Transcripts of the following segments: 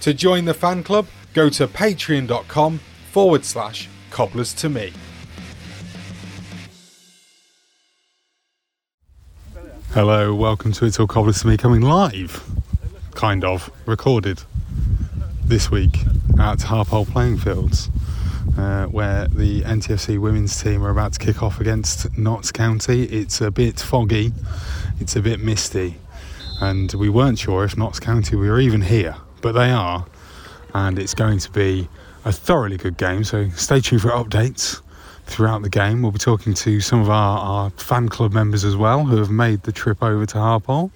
To join the fan club, go to patreon.com forward slash cobblers to me. Hello, welcome to It's All Cobblers to Me coming live, kind of, recorded this week at Harpole Playing Fields, uh, where the NTFC women's team are about to kick off against Notts County. It's a bit foggy, it's a bit misty, and we weren't sure if Notts County were even here but they are, and it's going to be a thoroughly good game. So stay tuned for updates throughout the game. We'll be talking to some of our, our fan club members as well who have made the trip over to Harpole,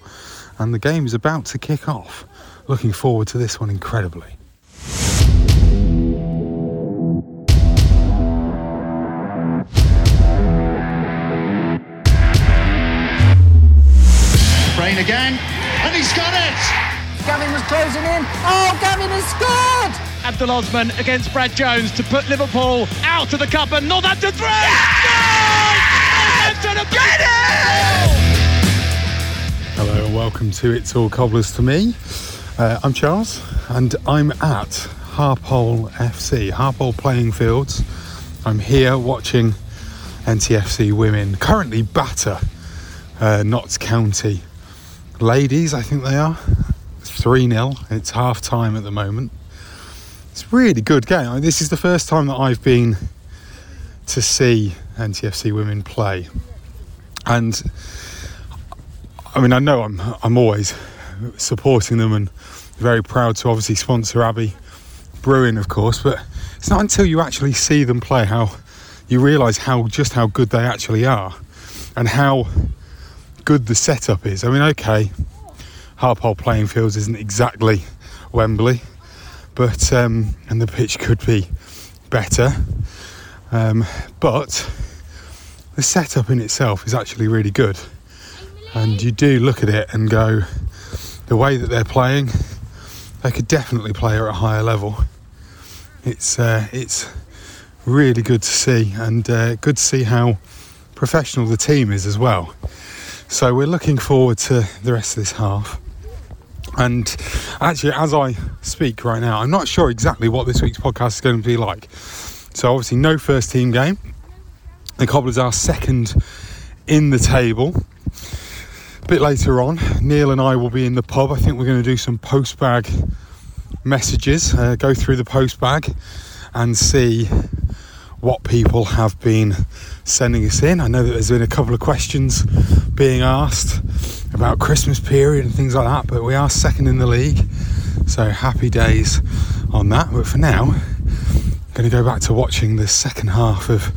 and the game is about to kick off. Looking forward to this one incredibly. Gavin was closing in. Oh, Gavin has scored! Abdul Osman against Brad Jones to put Liverpool out of the cup and Northampton three. Northampton Get it! Hello and welcome to It's All Cobblers to Me. Uh, I'm Charles and I'm at Harpole FC, Harpole Playing Fields. I'm here watching NTFC women currently batter uh, Notts County ladies, I think they are. 3 0. It's half time at the moment. It's really good game. I mean, this is the first time that I've been to see NTFC women play. And I mean, I know I'm, I'm always supporting them and very proud to obviously sponsor Abby Bruin, of course, but it's not until you actually see them play how you realise how just how good they actually are and how good the setup is. I mean, okay, Harpole playing fields isn't exactly Wembley, but um, and the pitch could be better. Um, but the setup in itself is actually really good, and you do look at it and go, the way that they're playing, they could definitely play at a higher level. It's uh, it's really good to see, and uh, good to see how professional the team is as well. So we're looking forward to the rest of this half. And actually, as I speak right now, I'm not sure exactly what this week's podcast is going to be like. So, obviously, no first team game. The Cobblers are second in the table. A bit later on, Neil and I will be in the pub. I think we're going to do some post bag messages, uh, go through the post bag and see what people have been sending us in. I know that there's been a couple of questions being asked about Christmas period and things like that, but we are second in the league, so happy days on that. But for now, I'm going to go back to watching the second half of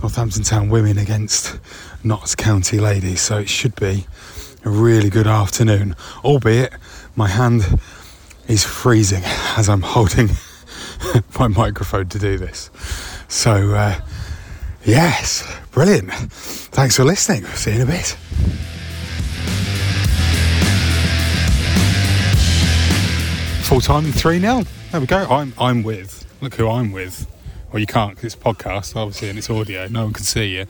Northampton Town women against Notts County ladies. So it should be a really good afternoon, albeit my hand is freezing as I'm holding my microphone to do this. So, uh, yes, brilliant. Thanks for listening. See you in a bit. Full time 3 0. There we go. I'm, I'm with, look who I'm with. Well, you can't because it's a podcast, obviously, and it's audio. No one can see you.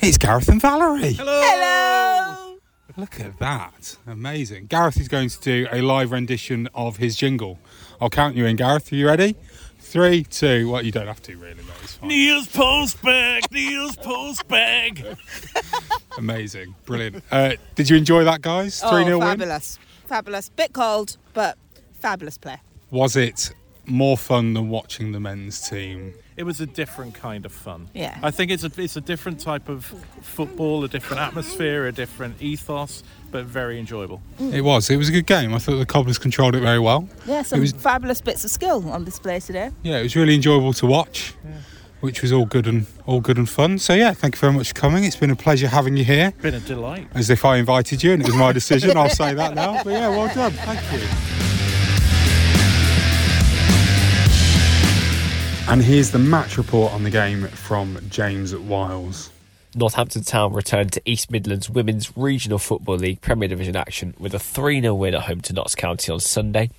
It's Gareth and Valerie. Hello. Hello. Look at that. Amazing. Gareth is going to do a live rendition of his jingle. I'll count you in, Gareth. Are you ready? Three, two, well, you don't have to really, but it's fine. Neil's post bag, Neil's post bag. Amazing. Brilliant. Uh, did you enjoy that, guys? 3 oh, 0 win? fabulous. Fabulous. Bit cold, but fabulous play. Was it more fun than watching the men's team? It was a different kind of fun. Yeah. I think it's a it's a different type of football, a different atmosphere, a different ethos, but very enjoyable. It was. It was a good game. I thought the Cobblers controlled it very well. Yeah, some It was- fabulous bits of skill on display today. Yeah, it was really enjoyable to watch, which was all good and all good and fun. So yeah, thank you very much for coming. It's been a pleasure having you here. Been a delight. As if I invited you and it was my decision. I'll say that now. But yeah, well done. Thank you. And here's the match report on the game from James Wiles. Northampton Town returned to East Midlands Women's Regional Football League Premier Division action with a 3 0 win at home to Notts County on Sunday.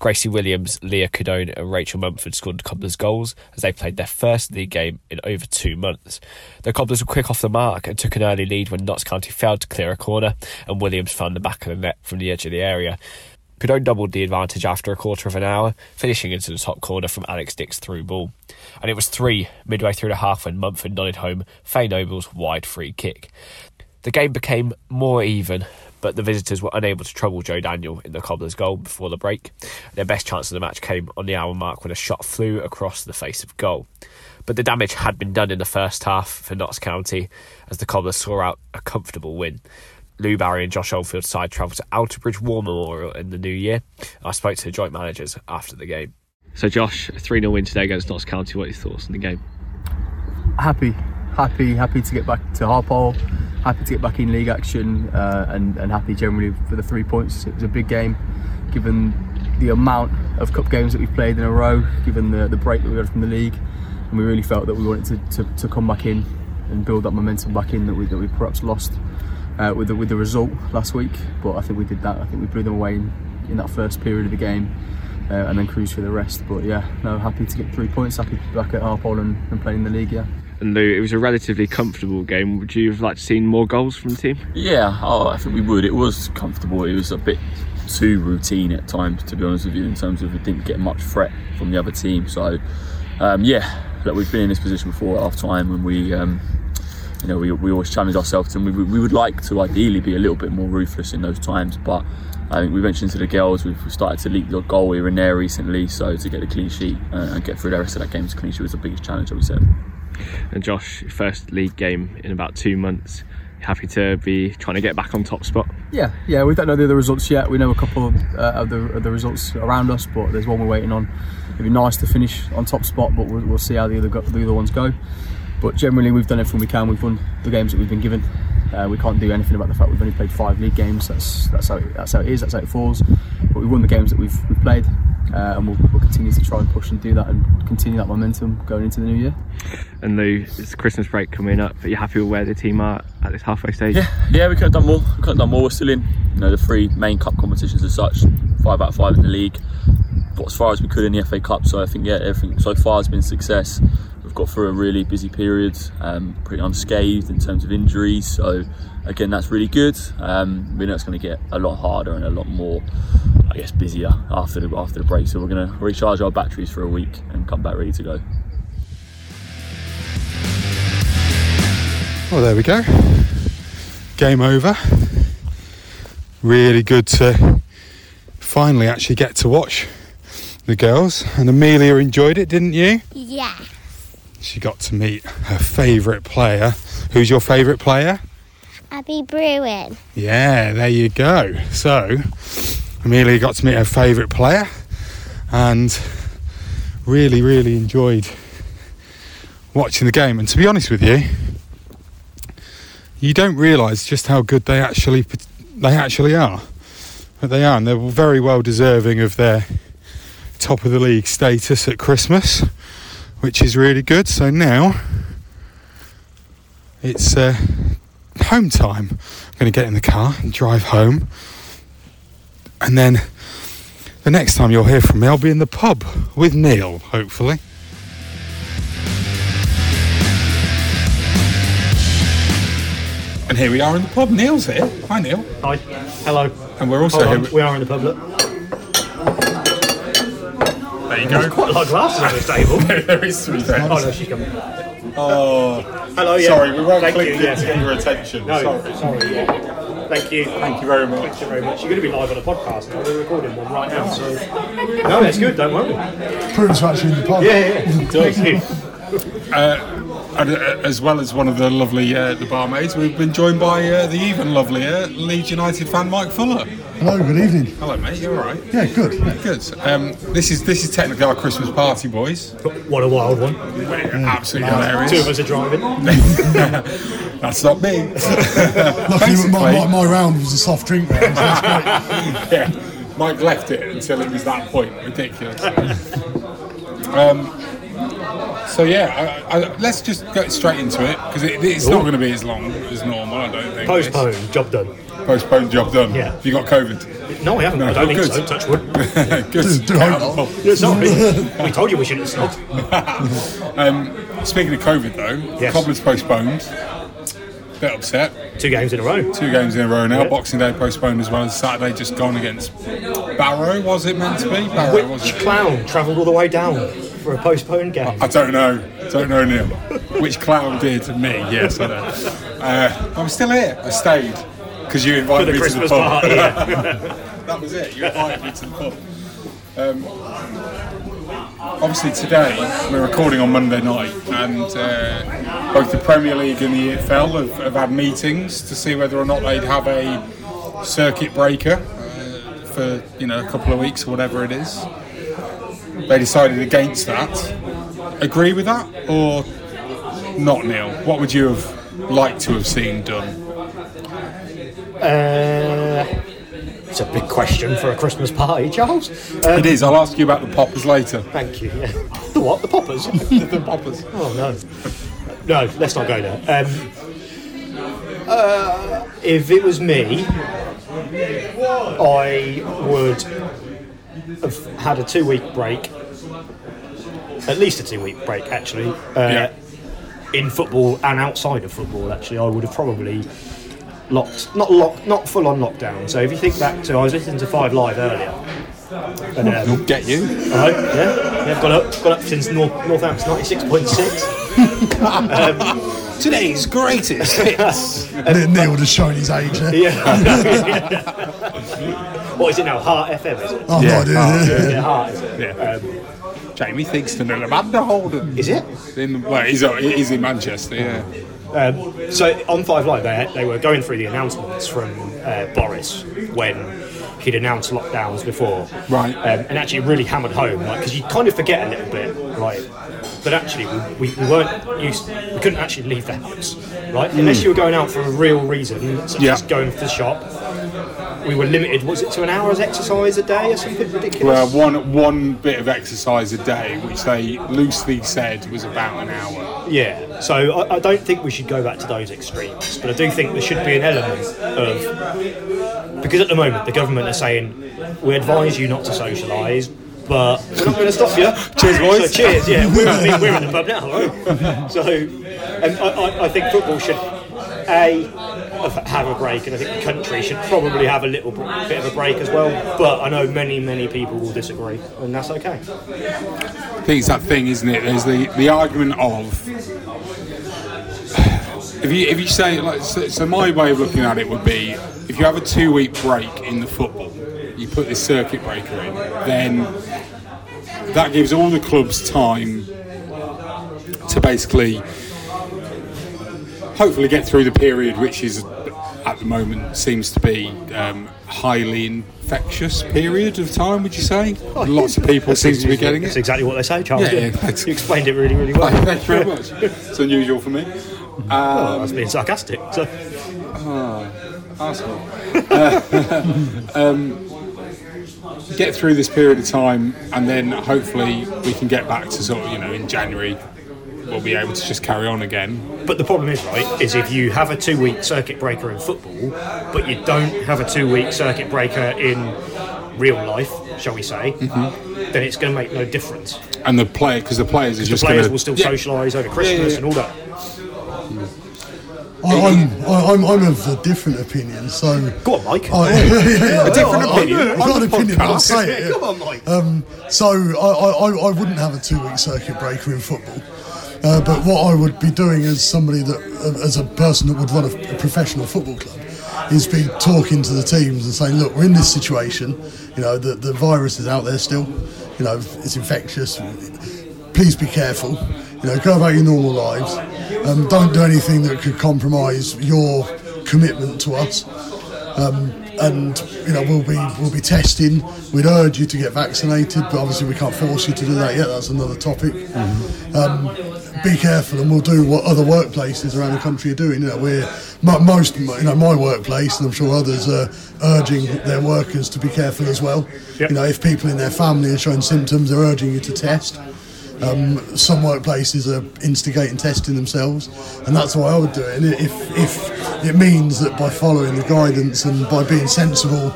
Gracie Williams, Leah Cadone, and Rachel Mumford scored the Cobblers goals as they played their first league game in over two months. The Cobblers were quick off the mark and took an early lead when Notts County failed to clear a corner and Williams found the back of the net from the edge of the area. Cadone doubled the advantage after a quarter of an hour, finishing into the top corner from Alex Dick's through ball. And it was three midway through the half when Mumford nodded home Faye Noble's wide free kick. The game became more even, but the visitors were unable to trouble Joe Daniel in the Cobblers' goal before the break. Their best chance of the match came on the hour mark when a shot flew across the face of goal. But the damage had been done in the first half for Notts County as the Cobblers saw out a comfortable win. Lou Barry and Josh Oldfield's side travelled to Oughtibridge War Memorial in the new year. I spoke to the joint managers after the game. So, Josh, a 3 0 win today against Notts County. What are your thoughts on the game? happy, happy, happy to get back to Harpole, happy to get back in league action, uh, and, and happy generally for the three points. It was a big game, given the amount of cup games that we've played in a row, given the, the break that we got from the league, and we really felt that we wanted to, to, to come back in and build that momentum back in that we, that we perhaps lost uh, with the with the result last week. But I think we did that. I think we blew them away in, in that first period of the game. Uh, and then cruise through the rest. But yeah, no, happy to get three points. Happy to be back at Harpole and, and playing in the league. Yeah. And Lou, it was a relatively comfortable game. Would you have liked to seen more goals from the team? Yeah, oh, I think we would. It was comfortable. It was a bit too routine at times, to be honest with you, in terms of we didn't get much threat from the other team. So, um, yeah, look, we've been in this position before at half time when we, um, you know, we, we always challenge ourselves and we, we would like to ideally be a little bit more ruthless in those times. But I think we mentioned to the girls, we've started to leak the goal we were in there recently. So, to get a clean sheet uh, and get through the rest of that game to clean sheet was the biggest challenge, I would say. And Josh, first league game in about two months. Happy to be trying to get back on top spot. Yeah, yeah, we don't know the other results yet. We know a couple of, uh, of, the, of the results around us, but there's one we're waiting on. It'd be nice to finish on top spot, but we'll, we'll see how the other, the other ones go. But generally, we've done everything we can. We've won the games that we've been given. Uh, we can't do anything about the fact we've only played five league games. That's that's how it, that's how it is. That's how it falls. But we've won the games that we've, we've played, uh, and we'll, we'll continue to try and push and do that and continue that momentum going into the new year. And Lou, it's Christmas break coming up. Are you happy with where the team are at this halfway stage? Yeah, yeah, we could have done more. We could have done more. We're still in, you know, the three main cup competitions as such. Five out of five in the league. Got as far as we could in the FA Cup. So I think yeah, everything so far has been success. We've got through a really busy period, um, pretty unscathed in terms of injuries. So again, that's really good. Um, we know it's going to get a lot harder and a lot more, I guess, busier after the after the break. So we're going to recharge our batteries for a week and come back ready to go. Well, there we go. Game over. Really good to finally actually get to watch the girls. And Amelia enjoyed it, didn't you? Yeah. She got to meet her favourite player. Who's your favourite player? Abby Bruin. Yeah, there you go. So, Amelia got to meet her favourite player, and really, really enjoyed watching the game. And to be honest with you, you don't realise just how good they actually they actually are. But they are, and they're very well deserving of their top of the league status at Christmas, which is really good. So now it's uh, home time. I'm going to get in the car and drive home, and then the next time you'll hear from me, I'll be in the pub with Neil, hopefully. And here we are in the pub. Neil's here. Hi, Neil. Hi. Hello. And we're also Hold here. on, We are in the pub. Look. There you There's quite a lot of glasses on this table. there is three things. Oh no, she's coming. Oh, Hello. Yeah. Sorry, we won't Thank click you, it yes. to get your attention. No, Sorry. sorry. yeah. Thank you. Thank you very much. Thank you very much. You're going to be live on a podcast now. We're recording one right now. So. No, that's good. Don't worry. Proves we're actually in the pub. Yeah, yeah. yeah. Thank you. Uh, as well as one of the lovely uh, the barmaids, we've been joined by uh, the even lovelier Leeds United fan Mike Fuller. Hello, good evening. Hello, mate. You all right? Yeah, good. Yeah. Good. Um, this is this is technically our Christmas party, boys. What a wild one. Absolutely hilarious. Two of us are driving. That's not me. Luckily, my, my, my round was a soft drink round. So yeah, Mike left it until it was that point. Ridiculous. um, so yeah, I, I, let's just get straight into it because it, it's not going to be as long as normal. I don't think. Postpone. Job done. This. Postponed. Job done. Yeah. Have you got COVID? No, I haven't. No, I don't think good. so. Touch wood. good. Do- do hope not. Yeah, sorry. we told you we shouldn't have stopped. Um, speaking of COVID, though, Yes. Cobblers postponed. Bit upset. Two games in a row. Two games in a row now. Yeah. Boxing Day postponed as well as Saturday just gone against Barrow. Was it meant to be? Barrow, was Which it? clown travelled all the way down for a postponed game? I don't know. Don't know, Neil. Which clown did? Me, yes, I know. Uh, I'm still here. I stayed because you invited me Christmas to the pub. party. Yeah. that was it. You invited me to the pub. Um, obviously, today we're recording on Monday night, and uh, both the Premier League and the EFL have, have had meetings to see whether or not they'd have a circuit breaker uh, for you know a couple of weeks or whatever it is. They decided against that. Agree with that or not, Neil? What would you have liked to have seen done? Uh, it's a big question for a Christmas party, Charles. Um, It is. I'll ask you about the poppers later. Thank you. Yeah. The what? The poppers? the poppers. Oh no. No, let's not go there. Um, uh, if it was me, I would had a two-week break, at least a two-week break, actually. Uh, Yeah. In football and outside of football, actually, I would have probably locked, not locked, not full on lockdown. So if you think back to, I was listening to Five Live earlier. And, um, We'll get you. Hello, yeah, yeah, gone up, gone up since North Northampton ninety six point six. Today's greatest hits. Ne- Neil just showing his age there. Yeah. what is it now? Heart FM, is it? I've no idea. Heart, yeah. Yeah, Heart, is it? Yeah. Um, Jamie Theakston and Amanda Holden. is it? In, well, he's, he's in Manchester, yeah. Um, so on Five Live, they, they were going through the announcements from uh, Boris when he'd announced lockdowns before, Right. Um, and actually really hammered home, like because you kind of forget a little bit, right? But actually, we, we, we weren't used. We couldn't actually leave the house, right? Unless you were going out for a real reason, such Yeah. as going to the shop. We were limited. Was it to an hour's exercise a day or something ridiculous? Well, one one bit of exercise a day, which they loosely said was about an hour. Yeah, so I, I don't think we should go back to those extremes, but I do think there should be an element of because at the moment the government are saying we advise you not to socialise, but we're not going to stop you. Cheers, boys. So cheers, yeah, we're, I mean, we're in the pub now, right? So um, I, I, I think football should a have a break, and I think the country should probably have a little bit of a break as well. But I know many, many people will disagree, and that's okay. I think it's that thing, isn't it? There's the, the argument of if you if you say like so, so my way of looking at it would be if you have a two week break in the football, you put this circuit breaker in, then that gives all the clubs time to basically hopefully get through the period which is at the moment seems to be um, highly infectious period of time. Would you say? Lots of people seem to be getting That's it. exactly what they say, Charles. Yeah, Yeah, you explained it really, really well. Thank you very much. It's unusual for me. Um, Well, I was being sarcastic. So. Ah, asshole. Uh, um, get through this period of time, and then hopefully we can get back to sort of you know in January. We'll be able to just carry on again. But the problem is, right, is if you have a two week circuit breaker in football, but you don't have a two week circuit breaker in real life, shall we say, Mm-hmm. then it's going to make no difference. And the player, because the players are The just players gonna, will still Yeah. socialise over Christmas yeah. and all that. I, I'm, I- I'm, I'm of a different opinion, so. Go on, Mike. Oh, yeah, yeah, yeah. A different I- I- opinion I've got an opinion, but I'll say it. yeah. Come on, Mike. Um, so I, I, I- I wouldn't have a two-week circuit breaker in football. Uh, but what I would be doing as somebody that, uh, as a person that would run a, a professional football club, is be talking to the teams and saying, look, we're in this situation. You know, the, the virus is out there still. You know, it's infectious. Please be careful. You know, go about your normal lives. Um, don't do anything that could compromise your commitment to us. Um, and you know we'll be we'll be testing. We'd urge you to get vaccinated, but obviously we can't force you to do that yet. That's another topic. Um, be careful, and we'll do what other workplaces around the country are doing. You know, we're most, you know, my workplace, and I'm sure others are urging their workers to be careful as well. You know, if people in their family are showing symptoms, they're urging you to test. Um, some workplaces are instigating testing themselves, and that's why I would do it. And if, if it means that by following the guidance and by being sensible,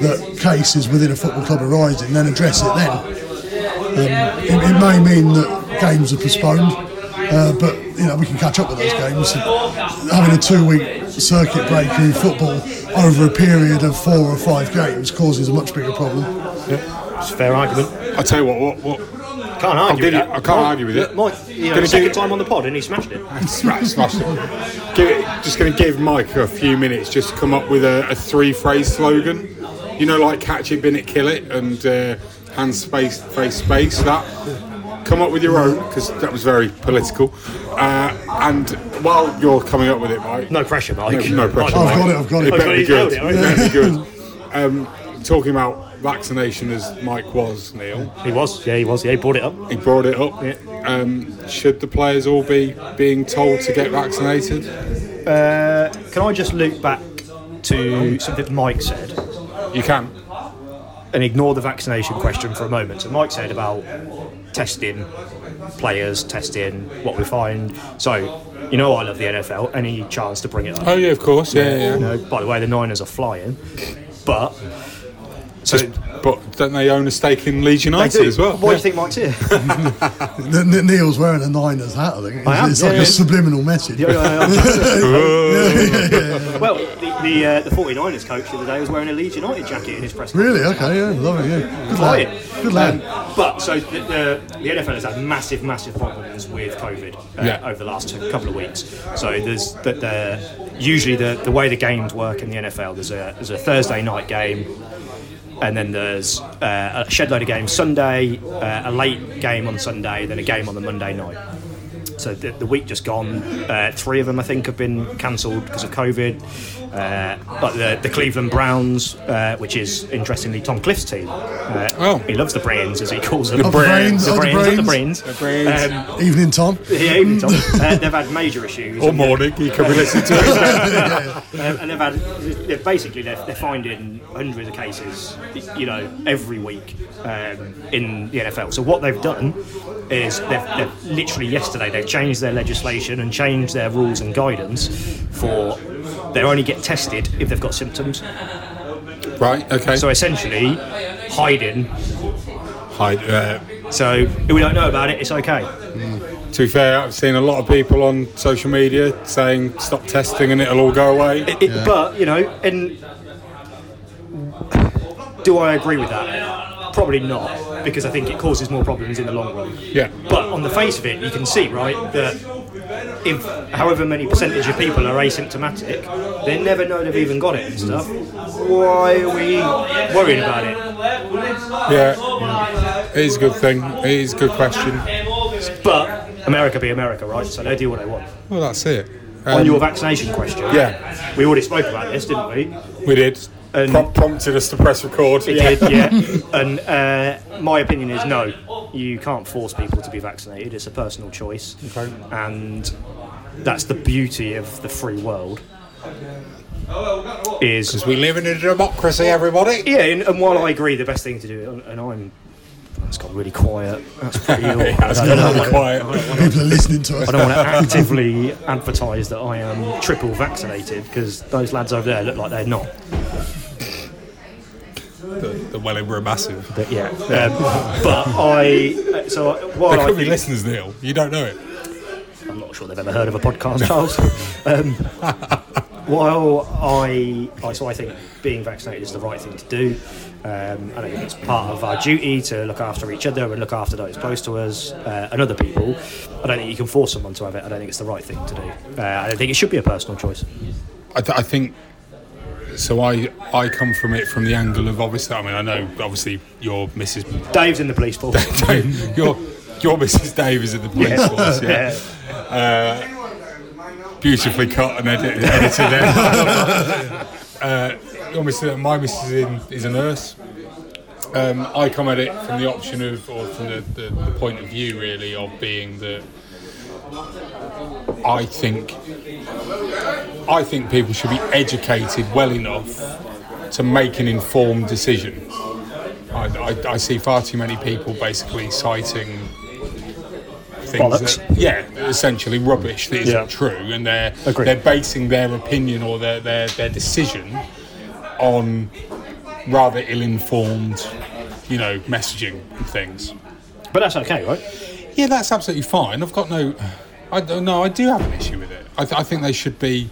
that cases within a football club are rising, then address it then. Um, it, it may mean that games are postponed, uh, but you know we can catch up with those games. Having a two-week circuit break in football over a period of four or five games causes a much bigger problem. It's a fair argument. I tell you what, what, what Can't I'll argue give with you- that. I can't Mike- argue with it. Mike, you know, Gonna second give- time on the pod and he smashed it. Smash, smash it. Give it, just going to give Mike a few minutes just to come up with a, a three-phrase slogan. You know, like catch it, bin it, kill it, and uh, hand space, face space. That. Come up with your own because that was very political. Uh, and while you're coming up with it, Mike. No pressure, Mike. No, no pressure. I've Mike. got it, I've got it. It better be I've got good. it, It I've better be good. Um, talking about vaccination as Mike was, Neil. He was, yeah, he was, yeah, he brought it up. He brought it up. Um, should the players all be being told to get vaccinated? Uh, can I just loop back to something Mike said? You can. And ignore the vaccination question for a moment. So Mike said about testing players, testing what we find. So, you know, I love the NFL. Any chance to bring it up? Oh yeah, of course. Yeah, yeah. yeah. You know, by the way, the Niners are flying, but so But don't they own a stake in Leeds United They do. as well? Why do you think Mike's here? N- N- Neil's wearing a Niners hat. I think it's, I am, it's yeah, like yeah. a subliminal message. Yeah, yeah, yeah. well, the the, uh, the 49ers coach the other day was wearing a Leeds United jacket in his press Really? Okay, yeah, love it. Yeah, good Flying. lad. Good lad. Um, but so the, the, the NFL has had massive, massive problems with COVID uh, Yeah. over the last two, couple of weeks. So there's the, the usually the, the way the games work in the NFL. There's a there's a Thursday night game. And then there's uh, a shed load of games Sunday, uh, a late game on Sunday, then a game on the Monday night. So the, the week just gone, uh, three of them I think have been cancelled because of COVID. Uh, but the, the Cleveland Browns, uh, which is interestingly Tom Cliff's team. Uh, Oh. he loves the brains as he calls them. The brains, the oh, brains, not the brains. brains. The brains. Um, Evening, Tom. yeah, even Tom. Uh, they've had major issues. Or morning, you can be listening to it. um, and they've had, they've basically they're, they're finding hundreds of cases, you know, every week um, in the NFL. So what they've done is they've, they've literally yesterday they've changed their legislation and change their rules and guidance for they only get tested if they've got symptoms. Right. Okay. So essentially, hiding. Hi. Uh, So if we don't know about it, it's okay. to be fair, I've seen a lot of people on social media saying stop testing and it'll all go away. It, it- But you know, and do I agree with that? Probably not, because I think it causes more problems in the long run. Yeah. But on the face of it, you can see, right, that if however many percentage of people are asymptomatic, they never know they've even got it and stuff. Why are we worrying about it? Yeah. It is a good thing. It is a good question. But America be America, right? So they do what they want. Well, that's it. on Um, your vaccination question, yeah. we already spoke about this, didn't we? We did. And Prom- prompted us to press record. It did, yeah. and uh, my opinion is no, you can't force people to be vaccinated. It's a personal choice, Okay. and that's the beauty of the free world. Is because we live in a democracy, everybody. Yeah, and, and while I agree, the best thing to do, and, and I'm. It's got really quiet. That's pretty. It I has don't got know, really quiet. I don't wanna- People are listening to us. I don't want to actively advertise that I am triple vaccinated because those lads over there look like they're not. The, the Wellingborough Massive. But yeah, um, but I. So while There I could be think- listeners, Neil. You don't know it. I'm not sure they've ever heard of a podcast, Charles. um, while I, I, so I think being vaccinated is the right thing to do. Um, I don't think it's part of our duty to look after each other and look after those close to us uh, and other people. I don't think you can force someone to have it. I don't think it's the right thing to do. Uh, I don't think it should be a personal choice. I, th- I think so. I I come from it from the angle of obviously. I mean, I know obviously your Mrs. Dave's in the police force. Dave, your your Mrs. Dave is in the police Yeah. force. Yeah. Uh, beautifully cut and edit, edited. There. uh, your Mrs. My Mrs. In, is a nurse. Um, I come at it from the option of, or from the, the, the point of view, really, of being that I think I think people should be educated well enough to make an informed decision. I, I, I see far too many people basically citing things Bollocks. that, yeah, essentially rubbish that isn't Yeah. true, and they're Agreed. they're basing their opinion or their, their, their decision on rather ill-informed, you know, messaging and things. But that's okay, right? Yeah, that's absolutely fine. I've got no. I don't know. I do have an issue with it. I, th- I think they should be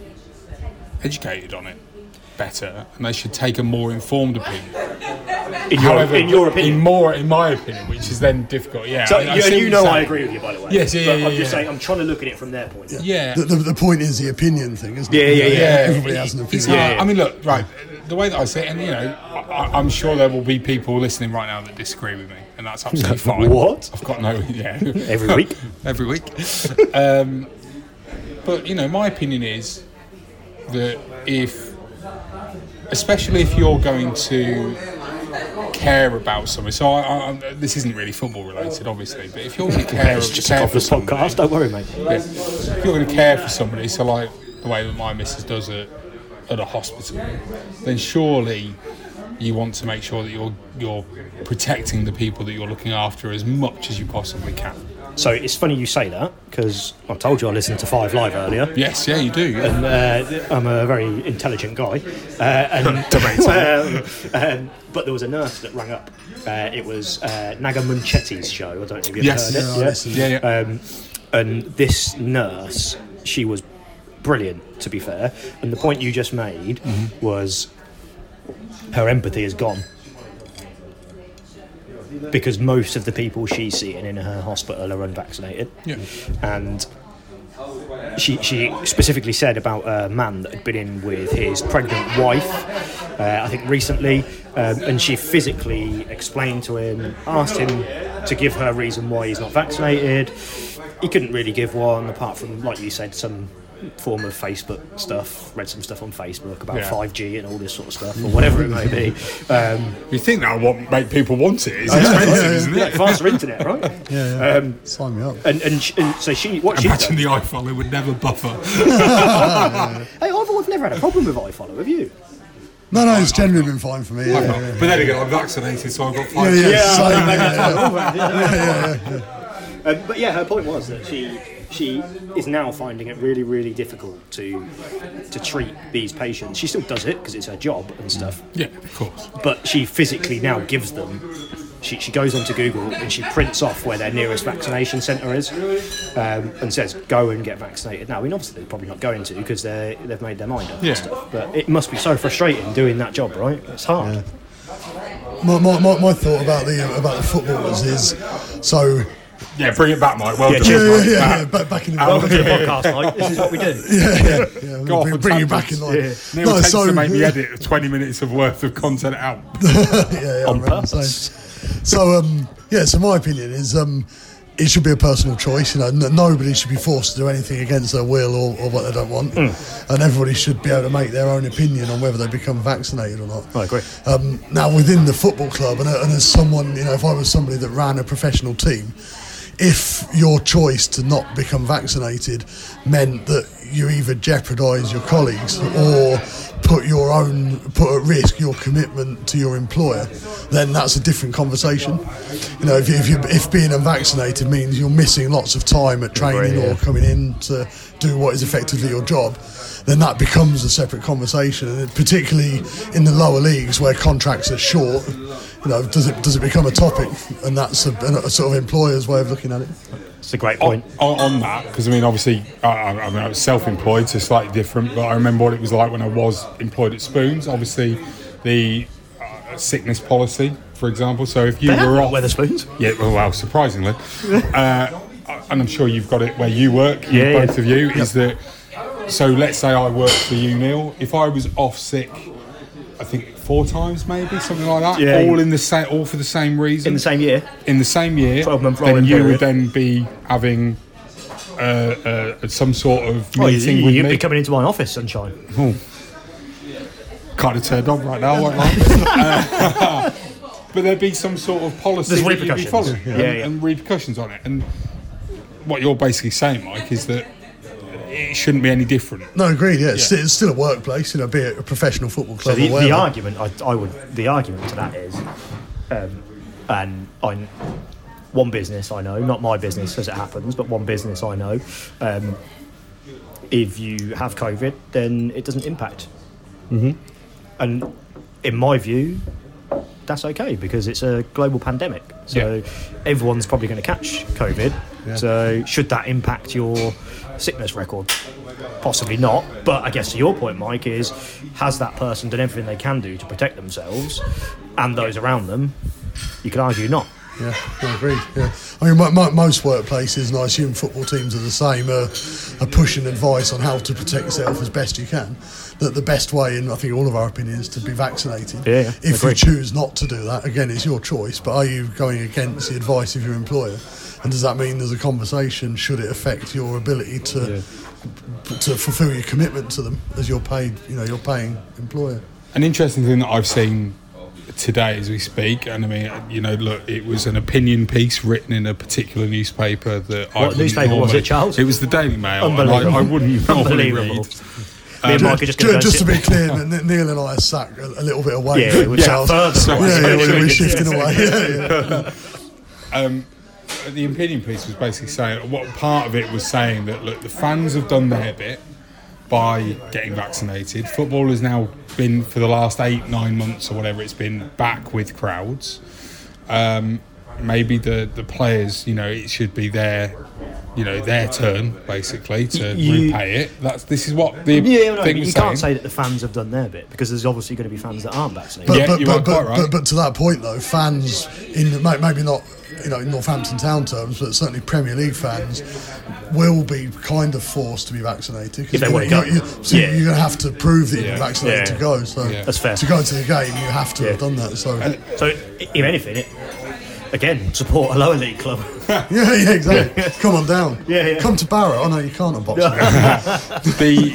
educated on it better, and they should take a more informed opinion. In your- in your opinion? in more, in my opinion, which is then difficult. Yeah, So I- I you, and you you're know I agree with you, by the way. Yes, yeah, But yeah, I'm yeah, just saying, I'm trying to look at it from their point. of view. Yeah. The, the, the point is the opinion thing, isn't Yeah, it? yeah, yeah. Yeah. Everybody has an It's opinion. hard. I mean, look, right. The way that I say it, and you know, I, I'm sure there will be people listening right now that disagree with me, and that's absolutely fine. What? I've got no, yeah. Every week? Every week. um, but you know, my opinion is that if, especially if you're going to care about something, so I, I, this isn't really football related, obviously, but if you're going to care, It's just care for somebody, podcast. Don't worry, mate. yeah. If you're going to care for somebody, so like the way that my missus does it at a hospital, then surely you want to make sure that you're you're protecting the people that you're looking after as much as you possibly can. So it's funny you say that because I told you I listened to Five Live earlier. Yes, yeah, you do. Yeah. And uh, I'm a very intelligent guy. Uh, and, um, um, but there was a nurse that rang up. Uh, it was uh, Naga Munchetty's show. I don't know if you've Yes. heard Yeah, it. listened. Yeah, yeah. Um, and this nurse, she was brilliant, to be fair. And the point you just made Mm-hmm. was her empathy is gone. Because most of the people she's seeing in her hospital are unvaccinated. Yeah. And she, she specifically said about a man that had been in with his pregnant wife, uh, I think recently, um, and she physically explained to him, asked him to give her a reason why he's not vaccinated. He couldn't really give one, apart from, like you said, some form of Facebook stuff. Read some stuff on Facebook about Yeah. 5G and all this sort of stuff, or whatever it may be. Um, You think that will make people want it? It's I know, expensive, yeah, isn't yeah, it? faster internet, right? Yeah, yeah. Um, Sign me up. and, and, sh- and so she, what she's Imagine done, the iPhone, it would never buffer. Hey, I've, I've never had a problem with iFollow, have you? No, no, it's generally been fine for me. Yeah, yeah, yeah. But then again, I'm vaccinated, so I've got Yeah, five. yeah, Yeah, same, yeah, know, yeah. yeah. Yeah, yeah, yeah. Um, but yeah, her point was that she she is now finding it really, really difficult to to treat these patients. She still does it because it's her job and stuff. Yeah, of course. But she physically now gives them. She, she goes onto Google and she prints off where their nearest vaccination centre is, um, and says go and get vaccinated. Now, I mean, obviously they're probably not going to because they they've made their mind up Yeah. and stuff. But it must be so frustrating doing that job, right? It's hard. My, my, my, my thought about the about the footballers is so. Yeah, bring it back, Mike. Well Yeah, done. Yeah, cheers, yeah, yeah, yeah, back, back in the Welcome to the podcast, Mike. This is what we do. yeah, yeah, yeah. Go off bring, on bring you back in tangents. line. Neil No, tends so to make me edit 20 minutes of worth of content out. yeah, yeah, On purpose. So, um, yeah. So my opinion is, um, it should be a personal choice. You know, n- nobody should be forced to do anything against their will or, or what they don't want, and everybody should be able to make their own opinion on whether they become vaccinated or not. I agree. Um, now, within the football club, and, and as someone, you know, if I was somebody that ran a professional team, if your choice to not become vaccinated meant that you either jeopardise your colleagues or put your own put at risk your commitment to your employer, then that's a different conversation. You know, if, you, if, you, if being unvaccinated means you're missing lots of time at training or coming in to do what is effectively your job, then that becomes a separate conversation. And particularly in the lower leagues where contracts are short, you know, does it does it become a topic? And that's a, a sort of employer's way of looking at it. It's a great point. On, on that, because I mean, obviously, I, I, I mean, I was self-employed, so slightly different. But I remember what it was like when I was employed at Spoons. Obviously, the uh, sickness policy, for example. So if you They have were got off, Wetherspoons. yeah, well, well surprisingly, uh, and I'm sure you've got it where you work, you- Yeah, yeah. both of you, is that. So let's say I work for you, Neil. If I was off sick, I think four times, maybe something like that. Yeah, all in the same, all for the same reason. In the same year. in the same year, 12-month then you period. would then be having uh, uh, some sort of Oh, you, meeting with you'd me. be coming into my office, sunshine. Oh. Kind of turned on right now, I won't lie. Uh, but there'd be some sort of policy There's that you'd be following, Yeah, and, yeah. and repercussions on it. And what you're basically saying, Mike, is that it shouldn't be any different. No, agreed. Yeah, It's, it's still a workplace. You know, be it a professional football So club the, or the argument, I, I would, the argument to that is, um, and I, one business I know, not my business as it happens, but one business I know, um, if you have COVID, then it doesn't impact. Mm-hmm. And in my view, that's okay because it's a global pandemic. So everyone's probably going to catch COVID. Yeah. So should that impact your sickness record? Possibly not. But I guess to your point, Mike, is has that person done everything they can do to protect themselves and those around them? You could argue not. Yeah, I agree. Yeah, I mean, mo- mo- most workplaces, and I assume football teams are the same, are, are pushing advice on how to protect yourself as best you can. That the best way, and I think all of our opinion, is to be vaccinated. Yeah, yeah, if you choose not to do that, again, it's your choice. But are you going against the advice of your employer? And does that mean there's a conversation? Should it affect your ability to to fulfil your commitment to them as your paid, you know, your paying employer? An interesting thing that I've seen today as we speak, and I mean, you know, look, it was an opinion piece written in a particular newspaper that What wouldn't newspaper was it, Charles? It was the Daily Mail, and I, Unbelievable. I wouldn't normally read. Unbelievable. Me and Mike are just going to just to be clear, Neil and I are sat a, a little bit away Yeah, from we're Charles. further Yeah, away. yeah, we're, we're shifting away. Yeah, yeah. Um, the opinion piece was basically saying what part of it was saying that look, the fans have done their bit by getting vaccinated. Football has now been for the last eight, nine months or whatever it's been back with crowds. Um, maybe the the players, you know, it should be their, you know, their turn basically to You- repay it. That's this is what the Yeah, no, thing you was can't say that the fans have done their bit because there's obviously going to be fans that aren't vaccinated. But, but, but, but, but, but to that point, though, fans in maybe not you know in Northampton Town terms, but certainly Premier League fans will be kind of forced to be vaccinated. 'cause If they you- wanna you- go. you- so Yeah. you're going to have to prove that you've Yeah. been vaccinated Yeah. to go. So Yeah. That's fair. To go to the game, you have to have done that. So So, if anything, it, again, support a lower league club. yeah, yeah, exactly. Come on down. Yeah, yeah. Come to Barrow. Oh no, you can't on Boxing the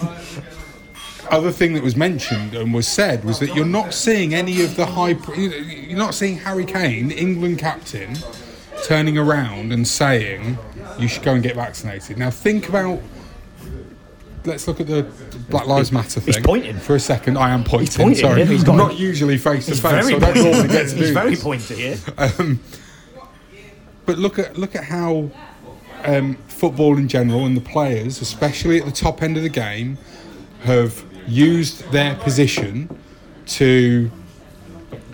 other thing that was mentioned and was said was that you're not seeing any of the high. You're not seeing Harry Kane, England captain, turning around and saying you should go and get vaccinated. Now think about. Let's look at the Black Lives Matter thing. He's pointing. for a second. I am pointing. pointing, sorry, yeah, he's I'm got- not usually face to He's face, very so I don't normally get to do He's very this. pointy here. Um, but look at look at how um, football in general and the players, especially at the top end of the game, have used their position to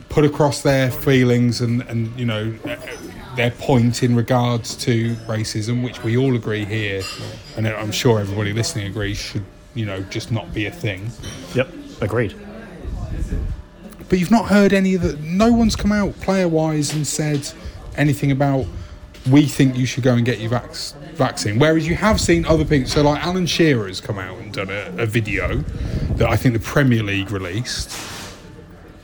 put across their feelings and, and you know their point in regards to racism, which we all agree here, and I'm sure everybody listening agrees should you know just not be a thing. Yep, agreed. But you've not heard any of the. No one's come out player wise and said anything about. We think you should go and get your vac- vaccine. Whereas you have seen other people. So like Alan Shearer has come out and done a, a video that I think the Premier League released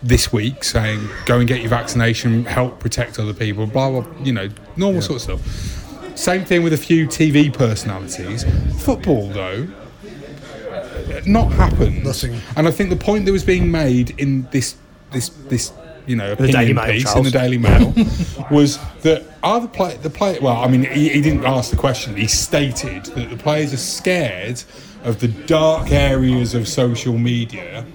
this week, saying go and get your vaccination, help protect other people. Blah blah. You know, normal sort of stuff. Same thing with a few TV personalities. Football, though, not happened. Nothing. And I think the point that was being made in this this this you know The Daily opinion Mail, piece in the Daily Mail was that are the play the play well I mean he, he didn't ask the question he stated that the players are scared of the dark areas of social media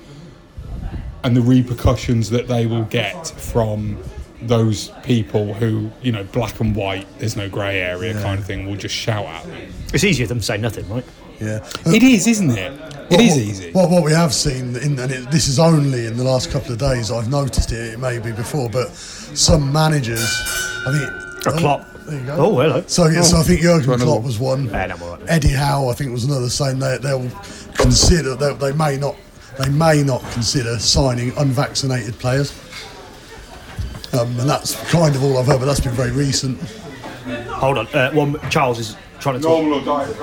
and the repercussions that they will get from those people who you know black and white there's no grey area kind of thing will just shout at them. It's easier than to say nothing, right? Yeah. it is isn't it it What- is what- easy What, what we have seen, in, and it, this is only in the last couple of days, I've noticed it, it may be before, but some managers, I think. A Klopp. There you go. Oh, hello. So, yeah, so I think Jurgen Klopp was one. Yeah, no. Eddie Howe, I think, was another saying they, they'll consider, they, they may not. They may not consider signing unvaccinated players, um, and that's kind of all I've heard. But that's been very recent. Hold on. Uh, one, Charles is trying to talk. normal or diet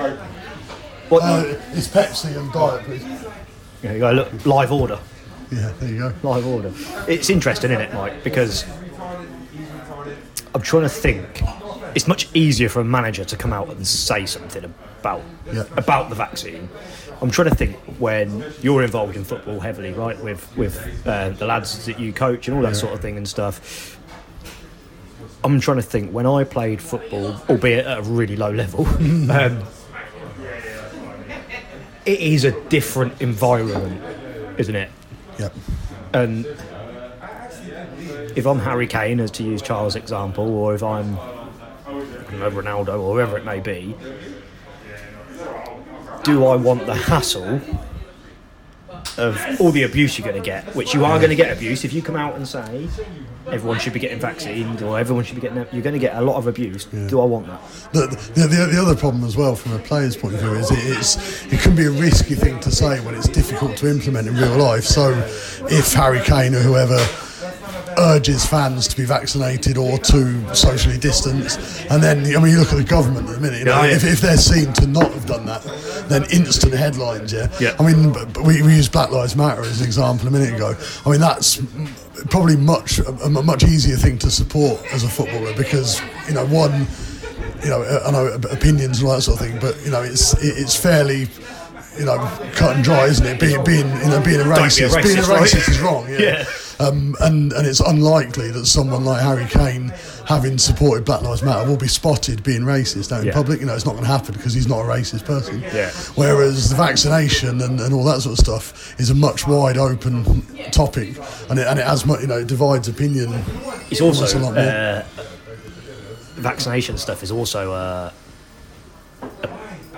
What? Uh, it's Pepsi and Diet, please. Yeah, you go. Look, live order. Yeah, there you go. Live order. It's interesting, isn't it, Mike? Because I'm trying to think. It's much easier for a manager to come out and say something about Yeah. about the vaccine. I'm trying to think when you're involved in football heavily, right? With with uh, the lads that you coach and all that sort of thing and stuff. I'm trying to think when I played football, albeit at a really low level. um, it is a different environment, isn't it? Yep. And if I'm Harry Kane, as to use Charles' example, or if I'm know, Ronaldo or whoever it may be, do I want the hassle of all the abuse you're going to get? Which you are going to get abuse if you come out and say everyone should be getting vaccinated or everyone should be getting. You're going to get a lot of abuse. Do I want that? The, the, the, the other problem as well from a player's point of view is it, it's, it can be a risky thing to say when it's difficult to implement in real life. So if Harry Kane or whoever urges fans to be vaccinated or to socially distance, and then I mean you look at the government at the minute. You know, Yeah, yeah. if, if they're seen to not have done that, then instant headlines. Yeah. Yeah. I mean, but- but we, we used Black Lives Matter as an example a minute ago. I mean that's probably much a, a much easier thing to support as a footballer because you know one you know, uh, I know uh, opinions and all that sort of thing, but you know, it's it- it's fairly, you know, cut and dry, isn't it? Being being you know being a Don't be a racist, being a racist, right? is wrong. Yeah. Yeah. Um, and and it's unlikely that someone like Harry Kane, having supported Black Lives Matter, will be spotted being racist out in Yeah. public. You know, it's not going to happen because he's not a racist person. Yeah. Whereas the vaccination and, and all that sort of stuff is a much wide open topic, and it and it has mu- you know it divides opinion. It's also a lot more. uh, vaccination stuff is also uh, a,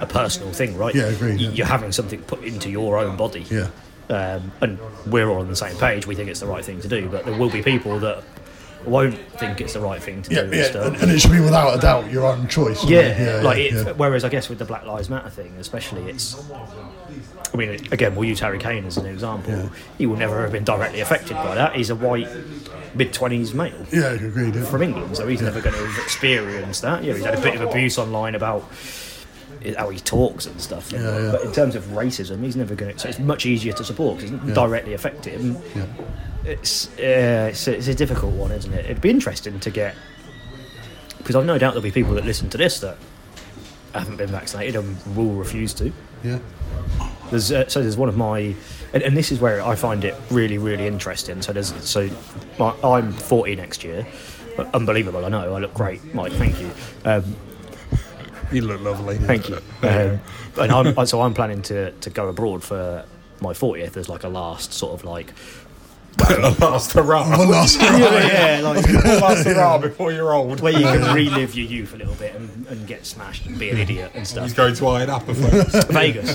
a personal thing, right? Yeah, agreed, yeah. You're having something put into your own body. Yeah. Um, and we're all on the same page. We think it's the right thing to do, but there will be people that won't think it's the right thing to Yeah, do. and yeah, stuff. and, and it should be without a doubt your own choice. Yeah, like yeah, it, yeah. whereas I guess with the Black Lives Matter thing, especially, it's. I mean, again, we'll use Harry Kane as an example. He will never have been directly affected by that. He's a white, mid twenties male Yeah, agreed. Yeah. from England, so he's never going to have experienced that. Yeah, he's had a bit of abuse online about how he talks and stuff. Yeah, yeah. But in terms of racism, he's never going to. So it's much easier to support because it doesn't Yeah. directly affect him. Yeah. It's, uh, it's, a, it's a difficult one, isn't it? It'd be interesting to get because I've no doubt there'll be people that listen to this that haven't been vaccinated and will refuse to. Yeah. There's uh, so there's one of my, and, and this is where I find it really really interesting. So there's so my, I'm 40 next year. Unbelievable, I know. I look great, Mike. Thank you. Um, you look lovely Thank you. Um, and I'm, so I'm planning to, to go abroad for my 40th as like a last sort of like last hurrah One last hurrah. yeah, yeah, like One last hurrah before you're old where you can relive your youth a little bit and, and get smashed and be an idiot and stuff. He's going to Ayia Napa first. Vegas,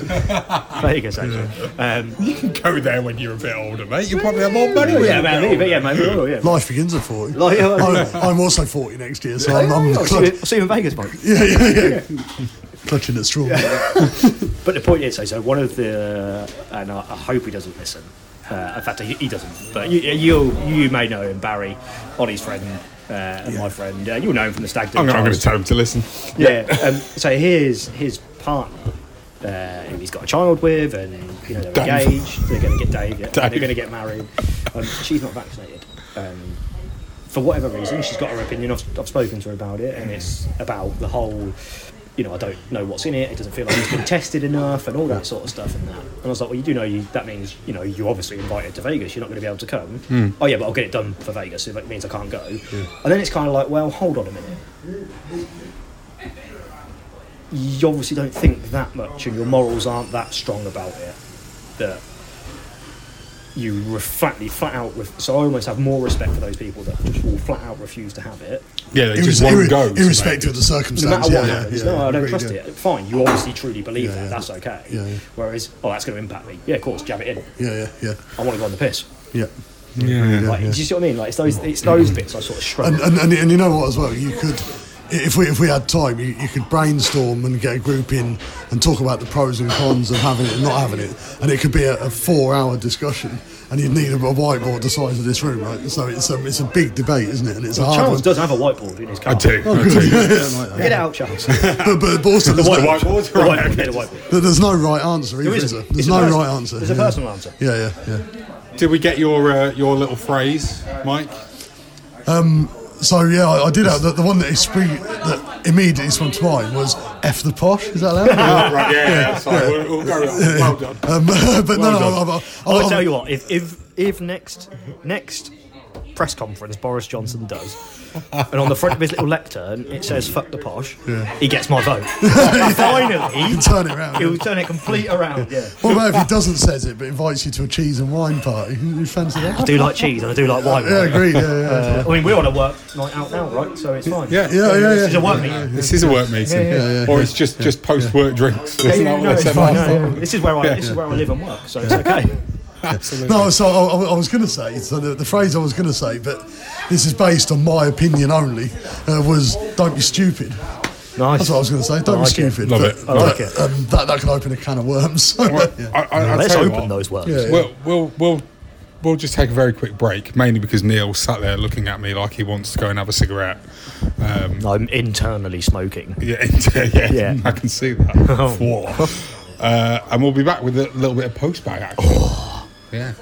Vegas actually. Um, you can go there when you're a bit older, mate. You probably have more money. when yeah, you're a man, bit older. yeah, maybe, oh, yeah. Life begins at 40. Like, yeah, I'm. I'm also 40 next year, so I'm, I'm I'll, see you, I'll see you in Vegas, Mike. yeah, yeah, yeah. clutching at straw. But the point is, so, so one of the, and I, I hope he doesn't listen. Uh, in fact, he, he doesn't. But you, you, you may know him, Barry, Ollie's friend, uh, and my friend. Uh, you'll know him from the Stag Do. I'm, going to tell him to listen. Yeah. Um, so his his partner, uh, who he's got a child with, and you know they're Dave. engaged. They're going to get Dave. Dave. They're going to get married. Um, she's not vaccinated. Um, for whatever reason, she's got her opinion. I've, I've spoken to her about it, and it's about the whole. You know, I don't know what's in it. It doesn't feel like it's been tested enough, and all that sort of stuff, and that. And I was like, well, you do know you. That means you know you obviously invited to Vegas. You're not going to be able to come. Hmm. Oh yeah, but I'll get it done for Vegas. If it means I can't go. And then it's kind of like, well, hold on a minute. You obviously don't think that much, and your morals aren't that strong about it. That you re- flatly, flat out. Ref- so I almost have more respect for those people that just will flat out refuse to have it. Yeah, they Irres- just won't irre- go. irrespective of the No matter what yeah, yeah, happens, yeah, no, I don't agreed, trust yeah. it. Fine, you obviously truly believe Yeah, that. yeah. That's okay. Yeah, yeah. Whereas, oh, that's going to impact me. Yeah, of course, jab it in. Yeah, yeah, yeah. I want to go on the piss. Yeah. Yeah, Like, do you see what I mean? Like, it's those, it's those bits I sort of shrug. And, and, and, and you know what as well, you could, if we if we had time, you, you could brainstorm and get a group in and talk about the pros and cons of having it and not having it, and it could be a, a four-hour discussion, and you'd need a, a whiteboard the size of this room, right? So it's a it's a big debate, isn't it? And it's a hard Charles one. does have a whiteboard in his car. I do. Oh, I do. Yeah, yeah, like. Get it out, Charles. but, but, but also the there's no, whiteboard. The whiteboard. Get the whiteboard. but there's no right answer either, There is isn't. there? There's no person- right answer. there's a yeah. personal answer. Yeah, yeah, yeah. Did we get your uh, your little phrase, Mike? Um, so yeah, I, I did have the, the one that, expre- that immediately sprung to mind was "F the posh." Is that allowed? Oh, right, yeah, yeah, sorry, we'll- we'll go. Well done. Um, but Well no, done. I, I, I'll I, tell you what. If if if next next press conference Boris Johnson does, and on the front of his little lectern it says "fuck the posh," Yeah. he gets my vote. Finally, he can turn it around. He'll turn it complete around. Yeah. What about if he doesn't says it but invites you to a cheese and wine party? You you fancy that? I do like cheese and I do like wine. Yeah, agreed. Yeah, yeah. Uh, I mean, we're on a work night out now, right? So it's fine. Yeah. Yeah, yeah, yeah. This is a work meeting. This is a work meeting, Yeah, yeah, yeah. or it's just just post work drinks. Yeah, yeah, no, it's fine. No, time? yeah. This is where I Yeah. this is where I live and work, so it's okay. Absolutely. No, so I, I- I was going to say, so the, the phrase I was going to say, but this is based on my opinion only, uh, was "Don't be stupid." Nice. That's what I was going to say. Don't like be it. stupid. Love but, it. I like but, it. Um, that that can open a can of worms. Well, yeah. I, I, I'll Let's open what. those worms. Yeah, yeah. We'll, we'll, we'll, we'll just take a very quick break, mainly because Neil sat there looking at me like he wants to go and have a cigarette. Um, I'm internally smoking. yeah, yeah, Yeah. I can see that. Uh, and we'll be back with a little bit of postbag action. Yeah.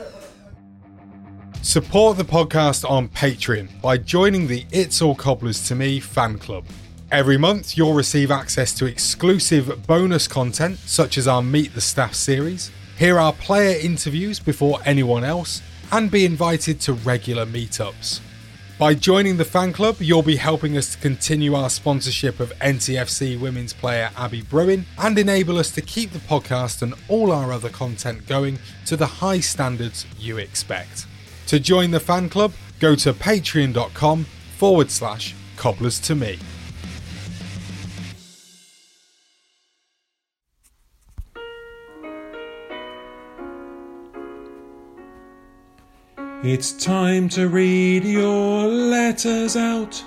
Support the podcast on Patreon by joining the It's All Cobblers to Me fan club. Every month, you'll receive access to exclusive bonus content, such as our Meet the Staff series, hear our player interviews before anyone else, and be invited to regular meetups. By joining the fan club, you'll be helping us to continue our sponsorship of NTFC women's player Abby Bruin and enable us to keep the podcast and all our other content going to the high standards you expect. To join the fan club, go to patreon.com forward slash cobblers to me. It's time to read your letters out,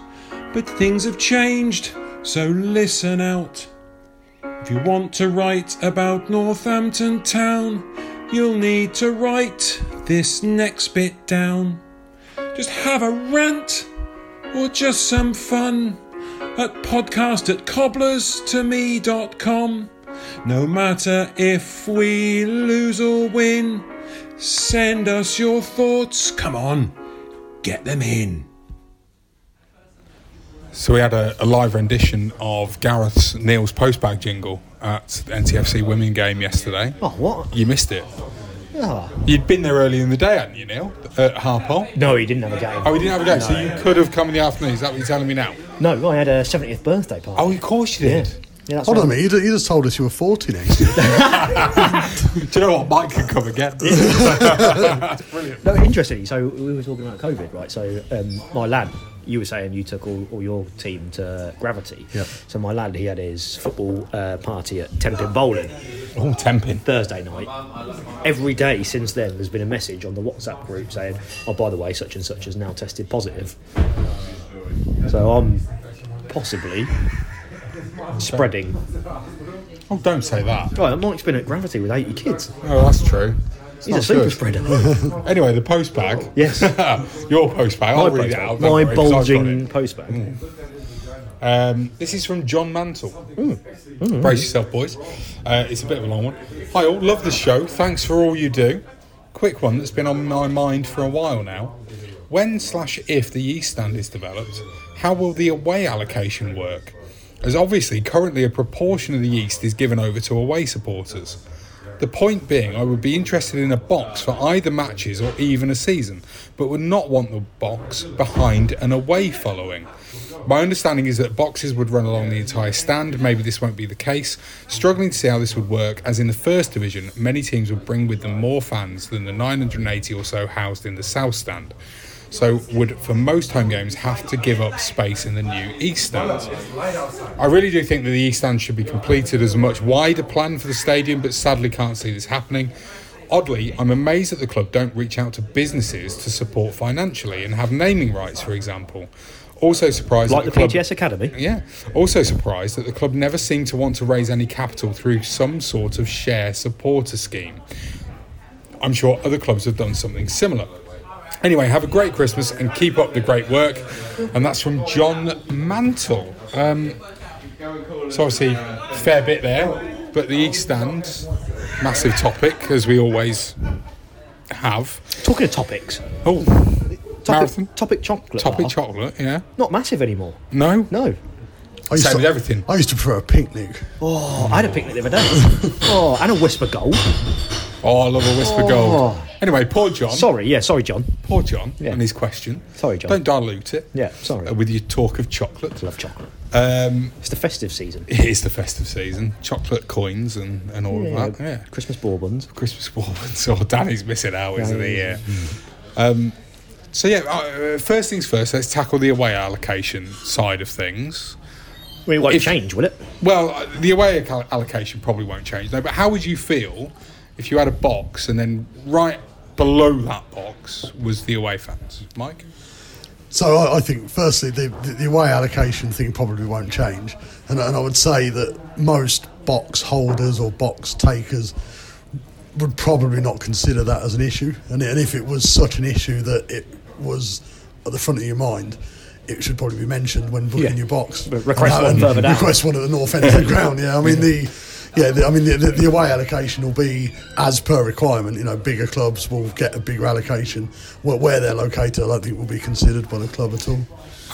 but things have changed, so listen out. If you want to write about Northampton Town, you'll need to write this next bit down. Just have a rant or just some fun at podcast at cobblers to cobblerstome.com. No matter if we lose or win, send us your thoughts. Come on, get them in. So we had a, a live rendition of Gareth's Neil's postbag jingle at the NTFC women game yesterday. Oh, what? You missed it. Oh. You'd been there early in the day, hadn't you, Neil? At Harpole? No, he didn't have a game. Oh, he didn't have a game, so No. you could have come in the afternoon. Is that what you're telling me now? No, I had a 70th birthday party. Oh, of course you did. Yeah, that's Hold on a right. minute, you, you just told us you were 40 next year. Do you know what? Mike can come again. Brilliant. No, interesting. So we were talking about COVID, right? So um, my lad, you were saying you took all, all your team to Gravity. Yeah. So my lad, he had his football uh, party at Tenpin Bowling Oh, temping. Thursday night. Every day since then, there's been a message on the WhatsApp group saying, "Oh, by the way, such and such has now tested positive." So I'm possibly spreading. Oh, don't say that. Right, Mike's been at Gravity with 80 kids. Oh, that's true. It's He's a super good. spreader. Anyway, the postbag. Yes. Your post postbag. I'll My read it out. My worry, 'cause I've got bulging it. postbag. Um, this is from John Mantle. Mm. Brace yourself, boys. Uh, it's a bit of a long one. Hi, all. Love the show. Thanks for all you do. Quick one that's been on my mind for a while now. When slash if the East Stand is developed, how will the away allocation work? As obviously, currently a proportion of the East is given over to away supporters. The point being, I would be interested in a box for either matches or even a season, but would not want the box behind an away following. My understanding is that boxes would run along the entire stand. Maybe this won't be the case. Struggling to see how this would work, as in the first division, many teams would bring with them more fans than the 980 or so housed in the south stand. So, would for most home games have to give up space in the new East stand. I really do think that the East stand should be completed as a much wider plan for the stadium, but sadly can't see this happening. Oddly, I'm amazed that the club don't reach out to businesses to support financially and have naming rights, for example. Also surprised Like that the club, PTS Academy? Yeah. Also surprised that the club never seemed to want to raise any capital through some sort of share supporter scheme. I'm sure other clubs have done something similar. Anyway, have a great Christmas and keep up the great work. And that's from John Mantle. Um, so obviously, fair bit there, but the East Stand, massive topic as we always have. Talking of topics. Oh, Topic, marathon. Topic chocolate. Topic bar. chocolate, yeah. Not massive anymore. No, No. I used Same to- with everything. I used to prefer a picnic. Oh, I had a picnic the other day. oh, and a Wispa Gold. Oh, I love a Wispa Oh. gold. Anyway, poor John. Sorry, yeah, sorry, John. Poor John Yeah. and his question. Sorry, John. Don't dilute it Yeah, sorry. uh, with your talk of chocolate. I love chocolate. Um, It's the festive season. it is the festive season. Chocolate coins and, and all Yeah, of that. Yeah. Christmas bourbons. Christmas bourbons. Oh, Danny's missing out, isn't he? Yeah. Um, so, yeah, uh, first things first, let's tackle the away allocation side of things. Mean, it won't If- change, will it? Well, uh, the away allocation probably won't change, no, but how would you feel if you had a box and then right below that box was the away fans? Mike? So I, I think, firstly, the, the, the away allocation thing probably won't change, and, and I would say that most box holders or box takers would probably not consider that as an issue, and, and if it was such an issue that it was at the front of your mind. It should probably be mentioned when booking Yeah. your box. But request one And further down. Request one at the north end of the ground. Yeah, I mean the, yeah, the, I mean the, the, the away allocation will be as per requirement. You know, bigger clubs will get a bigger allocation. Where, where they're located, I don't think will be considered by the club at all.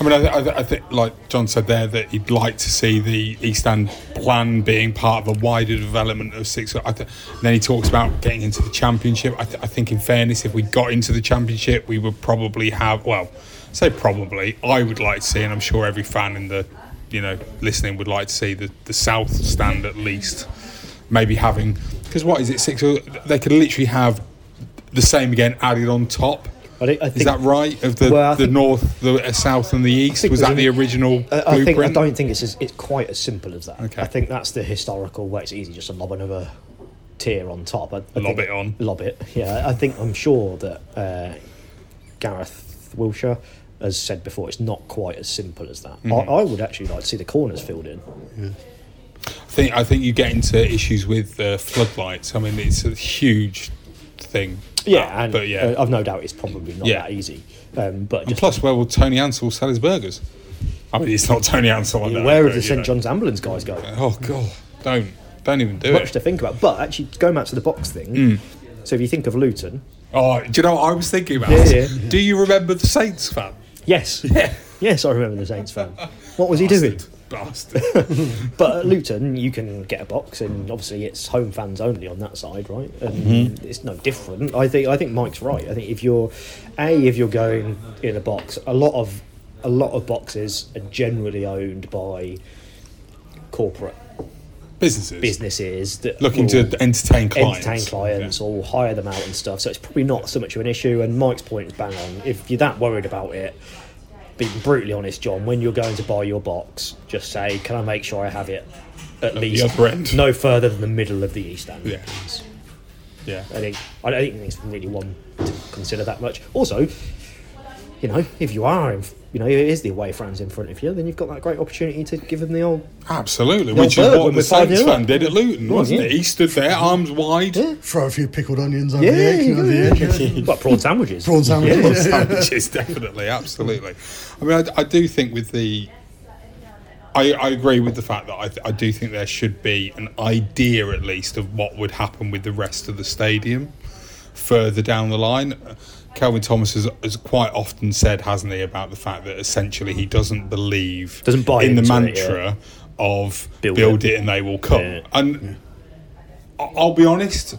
I mean, I, I, I think, like John said there, that he'd like to see the East End plan being part of a wider development of six. Th- then he talks about getting into the Championship. I, th- I think, in fairness, if we got into the Championship, we would probably have. Well, say probably. I would like to see, and I'm sure every fan in the, you know, listening would like to see the the South Stand at least, maybe having because what is it six? They could literally have the same again added on top. I think, I Is that right? Of the, Well, the think- north, the uh, south, and the east? Was that the original I, I think I don't think it's as, it's quite as simple as that. Okay. I think that's the historical way. it's easy just to lob another tier on top. I, Lob think- it on. Lob it. Yeah, I think I'm sure that uh, Gareth Wilshire has said before it's not quite as simple as that. Mhm. I, I would actually like to see the corners filled in. I think I think you get into issues with uh, floodlights. I mean, it's a huge thing. Yeah, and but yeah, uh, I've no doubt it's probably not Yeah. that easy. Um, but and plus, where will Tony Ansell sell his burgers? I mean, it's not Tony Ansell. Know, where have the St. John's ambulance guys go? Oh God, don't don't even do Much it. Much to think about. But actually, going back to the box thing. Mm. So if you think of Luton, Oh, do you know what I was thinking about? Yeah, yeah. Do you remember the Saints fan? Yes, Yeah. yes, I remember the Saints fan. What was he doing? Bastard. But at Luton, you can get a box, and obviously it's home fans only on that side, right? And Mhm. it's no different. I think I think Mike's right. I think if you're a if you're going in a box, a lot of a lot of boxes are generally owned by corporate Businesses. businesses that Looking to entertain clients. entertain clients or hire them out and stuff. So it's probably not so much of an issue. And Mike's point is bang on. If you're that worried about it, being brutally honest, John, when you're going to buy your box, just say, "Can I make sure I have it at, the least other end." no further than the middle of the east end?" Yeah. please?" Yeah. I think I don't think it's really one to consider that much. Also, you know, if you are, in, you know, if it is the away fans in front of you, then you've got that great opportunity to give them the old Absolutely, The which old is what the we're Saints fan did at Luton, Well, wasn't yeah. it? He stood there, arms wide. Throw a few pickled onions over Yeah, the edge. you over the edge yeah. what prawn sandwiches. Prawn sandwiches. Prawn sandwiches, definitely, absolutely. I mean, I, I do think with the, I, I agree with the fact that I, I do think there should be an idea at least of what would happen with the rest of the stadium further down the line. Kelvin Thomas has, has quite often said, hasn't he, about the fact that essentially he doesn't believe Doesn't buy in the into it, mantra yeah. of Build build, it. it. and they will come. Yeah. And I- I'll be honest,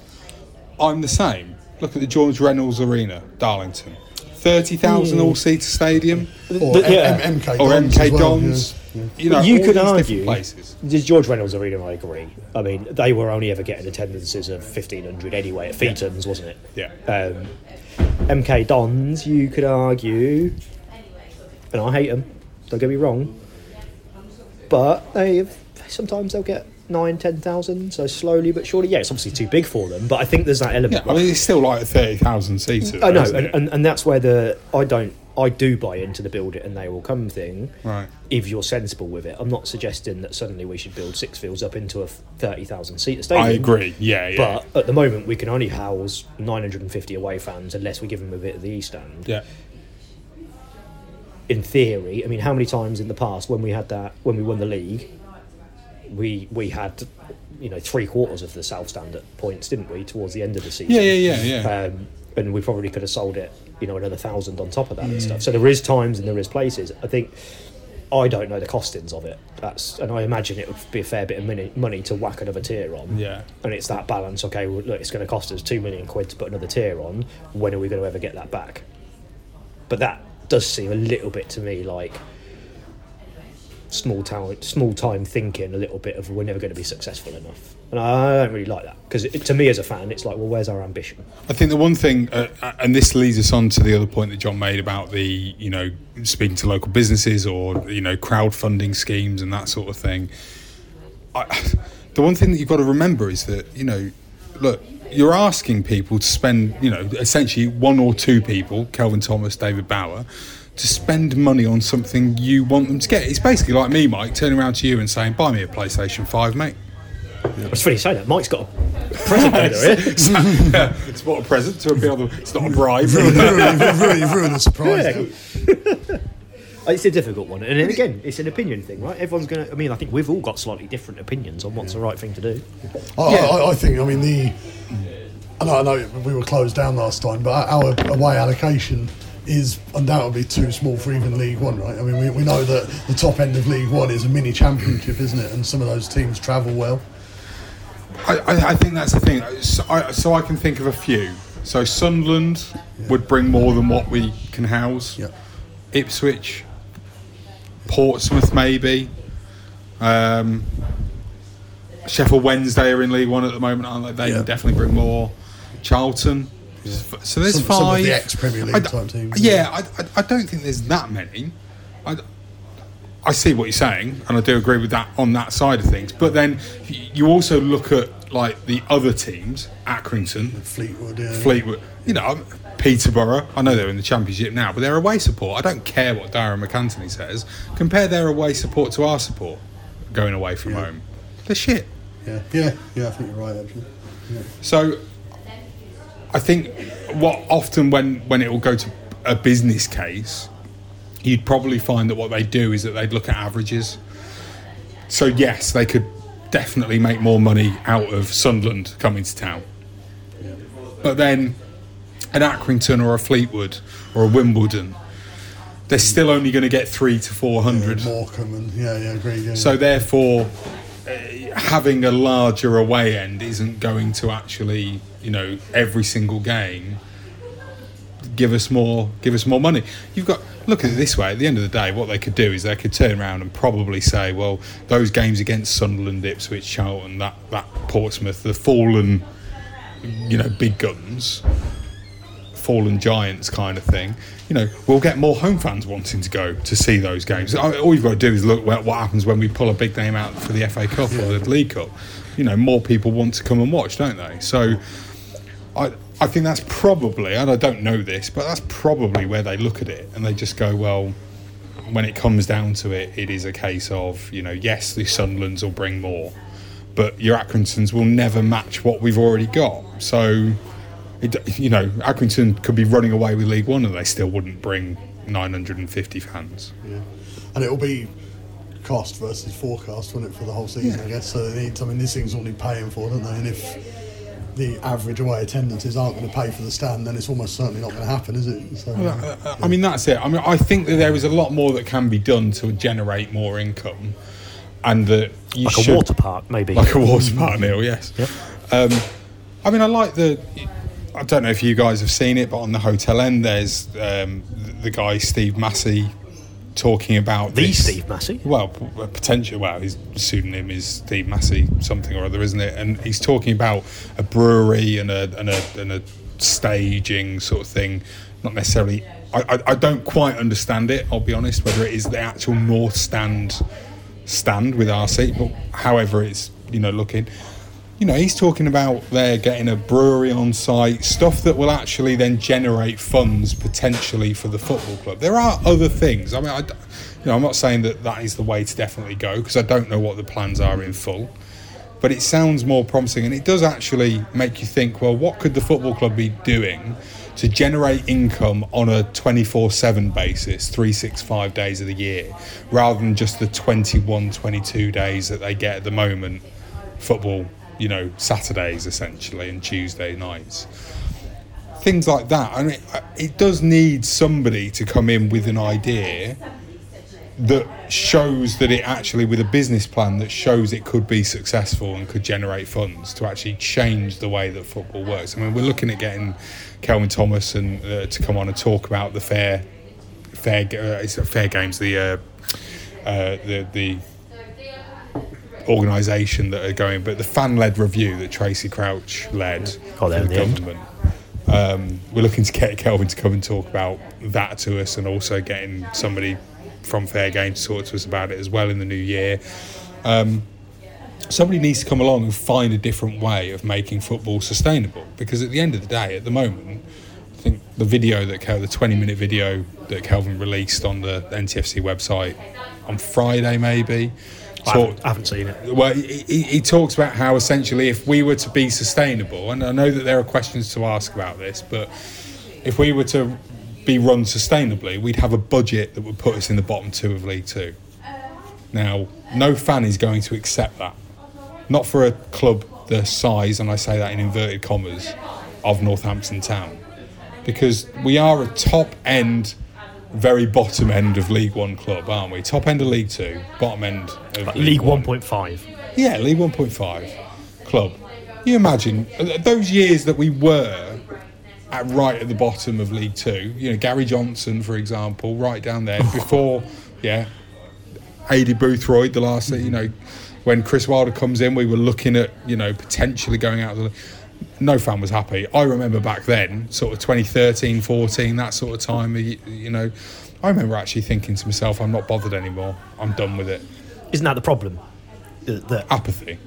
I'm the same. Look at the George Reynolds Arena, Darlington. 30,000 Mm. all seater stadium. Or The- yeah. M- MK Or Dons MK as well, Dons. yeah. You know, you could argue places. George Reynolds Arena. I agree. I mean, they were only ever getting attendances of fifteen hundred anyway at Feethams, wasn't it? Yeah. Um, MK Dons, you could argue, and I hate them. Don't get me wrong, but they sometimes they'll get nine, ten thousand. So slowly but surely, yeah, it's obviously too big for them. But I think there's that element. Yeah, I mean, it's still like a 30,000 seater. I know, and, and, and that's where the I don't I do buy into the build it and they will come thing. Right. If you're sensible with it, I'm not suggesting that suddenly we should build Sixfields up into a thirty thousand seat stadium. I agree. Yeah, yeah. But at the moment, we can only house 950 away fans unless we give them a bit of the East End. Yeah. In theory, I mean, how many times in the past when we had that when we won the league, we we had you know three quarters of the South Stand at points, didn't we? Towards the end of the season. Yeah, yeah, yeah, yeah. Um, and we probably could have sold it, you know, another thousand on top of that and Mm. stuff. So there is times and there is places. I think I don't know the costings of it. That's and I imagine it would be a fair bit of money, money to whack another tier on. Yeah. And it's that balance. Okay, well, look, it's going to cost us two million quid to put another tier on. When are we going to ever get that back? But that does seem a little bit to me like small town, small time thinking. A little bit of we're never going to be successful enough, and I don't really like that because to me as a fan, it's like, well, where's our ambition? I think the one thing, uh, and this leads us on to the other point that John made about the, you know, speaking to local businesses or, you know, crowdfunding schemes and that sort of thing. I, the one thing that you've got to remember is that, you know, look, you're asking people to spend, you know, essentially one or two people, Kelvin Thomas, David Bauer, to spend money on something you want them to get. It's basically like me, Mike, turning around to you and saying, buy me a PlayStation 5, mate. It's funny you say that. Mike's got a present over here. yeah, it's not a present to be able. It's not a bribe. Ruin the surprise. Yeah. It's a difficult one, and then again, it's an opinion thing, right? Everyone's gonna. I mean, I think we've all got slightly different opinions on what's the right thing to do. I, I, I think, I mean, the. I know, I know we were closed down last time, but our away allocation is undoubtedly too small for even League One, right? I mean, we, we know that the top end of League One is a mini championship, isn't it? And some of those teams travel well. I, I, I think that's the thing. So I, so I can think of a few. So Sunderland would bring more than what we can house. Ipswich, Portsmouth, maybe. Um, Sheffield Wednesday are in League One at the moment, aren't they? They can definitely bring more. Charlton. So there's Some- five. some of the ex-Premier League I- type teams, Yeah, I, I, I don't think there's that many. I, I see what you're saying, and I do agree with that on that side of things. But then you also look at like the other teams, Accrington, Fleetwood, yeah. Fleetwood. You know, Peterborough. I know they're in the Championship now, but their away support. I don't care what Darren MacAnthony says. Compare their away support to our support going away from home. They're shit. Yeah, yeah, yeah. I think you're right, actually. Yeah. So I think what often when when it will go to a business case, you'd probably find that what they do is that they'd look at averages. So yes, they could definitely make more money out of Sunderland coming to town. But then an Accrington or a Fleetwood or a Wimbledon, they're still only going to get three to four hundred. Morecambe and yeah, yeah, agreed. Yeah, So yeah. therefore, having a larger away end isn't going to actually, you know, every single game give us more give us more money. You've got look at it this way. At the end of the day, what they could do is they could turn around and probably say, well, those games against Sunderland, Ipswich, Charlton, that that Portsmouth, the fallen, you know, big guns, fallen giants kind of thing. You know, we'll get more home fans wanting to go to see those games. All you've got to do is look at what happens when we pull a big name out for the FA Cup or the League Cup. You know, more people want to come and watch, don't they? So, I I think that's probably, and I don't know this, but that's probably where they look at it and they just go, well, when it comes down to it, it is a case of you know, yes, the Sunderlands will bring more, but your Accringtons will never match what we've already got. So, it, you know, Accrington could be running away with League One and they still wouldn't bring 950 fans. Yeah. And it'll be cost versus forecast, won't it, for the whole season, I guess. So they need, I mean, these things all need paying for, don't they? And if the average away attendances aren't going to pay for the stand, then it's almost certainly not going to happen, is it? So, Well, uh, I mean, that's it. I mean, I think that there is a lot more that can be done to generate more income, and that you Like a water park, maybe. like a water park, Neil. Yes. Um, I mean, I like the. I don't know if you guys have seen it, but on the hotel end, there's um, the, guy Steve Massey talking about The this- Steve Massey? Well, potential. Well, his pseudonym is Steve Massey, something or other, isn't it? And he's talking about a brewery and a and a, and a staging sort of thing. Not necessarily. I, I, I don't quite understand it. I'll be honest. Whether it is the actual North Stand stand with seat, but however it's you know looking. You know, he's talking about they're getting a brewery on site, stuff that will actually then generate funds potentially for the football club. There are other things. I mean, I, you know, I'm not saying that that is the way to definitely go because I don't know what the plans are in full. But it sounds more promising, and it does actually make you think. Well, what could the football club be doing to generate income on a 24/7 basis, 365 days of the year, rather than just the 21, 22 days that they get at the moment? Football, you know, Saturdays essentially and Tuesday nights things like that. I mean, it does need somebody to come in with an idea that shows that it actually, with a business plan that shows it could be successful and could generate funds to actually change the way that football works. I mean, we're looking at getting Kelvin Thomas and uh, to come on and talk about the fair, fair, uh, it's fair games, the uh, uh, the the organisation that are going, but the fan-led review that Tracey Crouch led for the the government. Um, we're looking to get Kelvin to come and talk about that to us, and also getting somebody from Fair Game to talk to us about it as well in the new year. Um, somebody needs to come along and find a different way of making football sustainable, because at the end of the day, at the moment, I think the video that Kel, the 20-minute video that Kelvin released on the NTFC website on Friday, maybe. I haven't, I haven't seen it. Well, he, he, he talks about how essentially, if we were to be sustainable, and I know that there are questions to ask about this, but if we were to be run sustainably, we'd have a budget that would put us in the bottom two of League Two. Now, no fan is going to accept that. Not for a club the size, and I say that in inverted commas, of Northampton Town. Because we are a top end, very bottom end of League One club, aren't we? Top end of League Two, bottom end of Like League 1.5. yeah, League 1.5 club. You imagine uh, those years that we were at right at the bottom of League Two. You know, Gary Johnson, for example, right down there before, yeah, Aidy Boothroyd, the last, thing you know, when Chris Wilder comes in, we were looking at, you know, potentially going out of the. No fan was happy. I remember back then, sort of 2013, 14, that sort of time, you, you know, I remember actually thinking to myself, I'm not bothered anymore. I'm done with it. Isn't that the problem? That, that Apathy.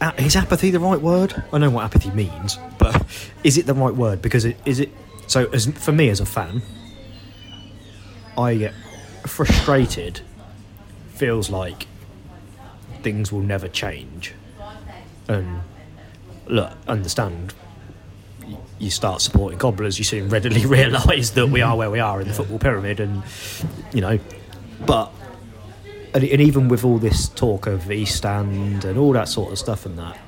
A- is apathy the right word? I know what apathy means, but is it the right word? Because it is it. So, as for me as a fan, I get frustrated. Feels like things will never change, and look, understand. You start supporting cobblers, you soon readily realise that we are where we are in the football pyramid, and you know, but and, and even with all this talk of East Stand and all that sort of stuff and that,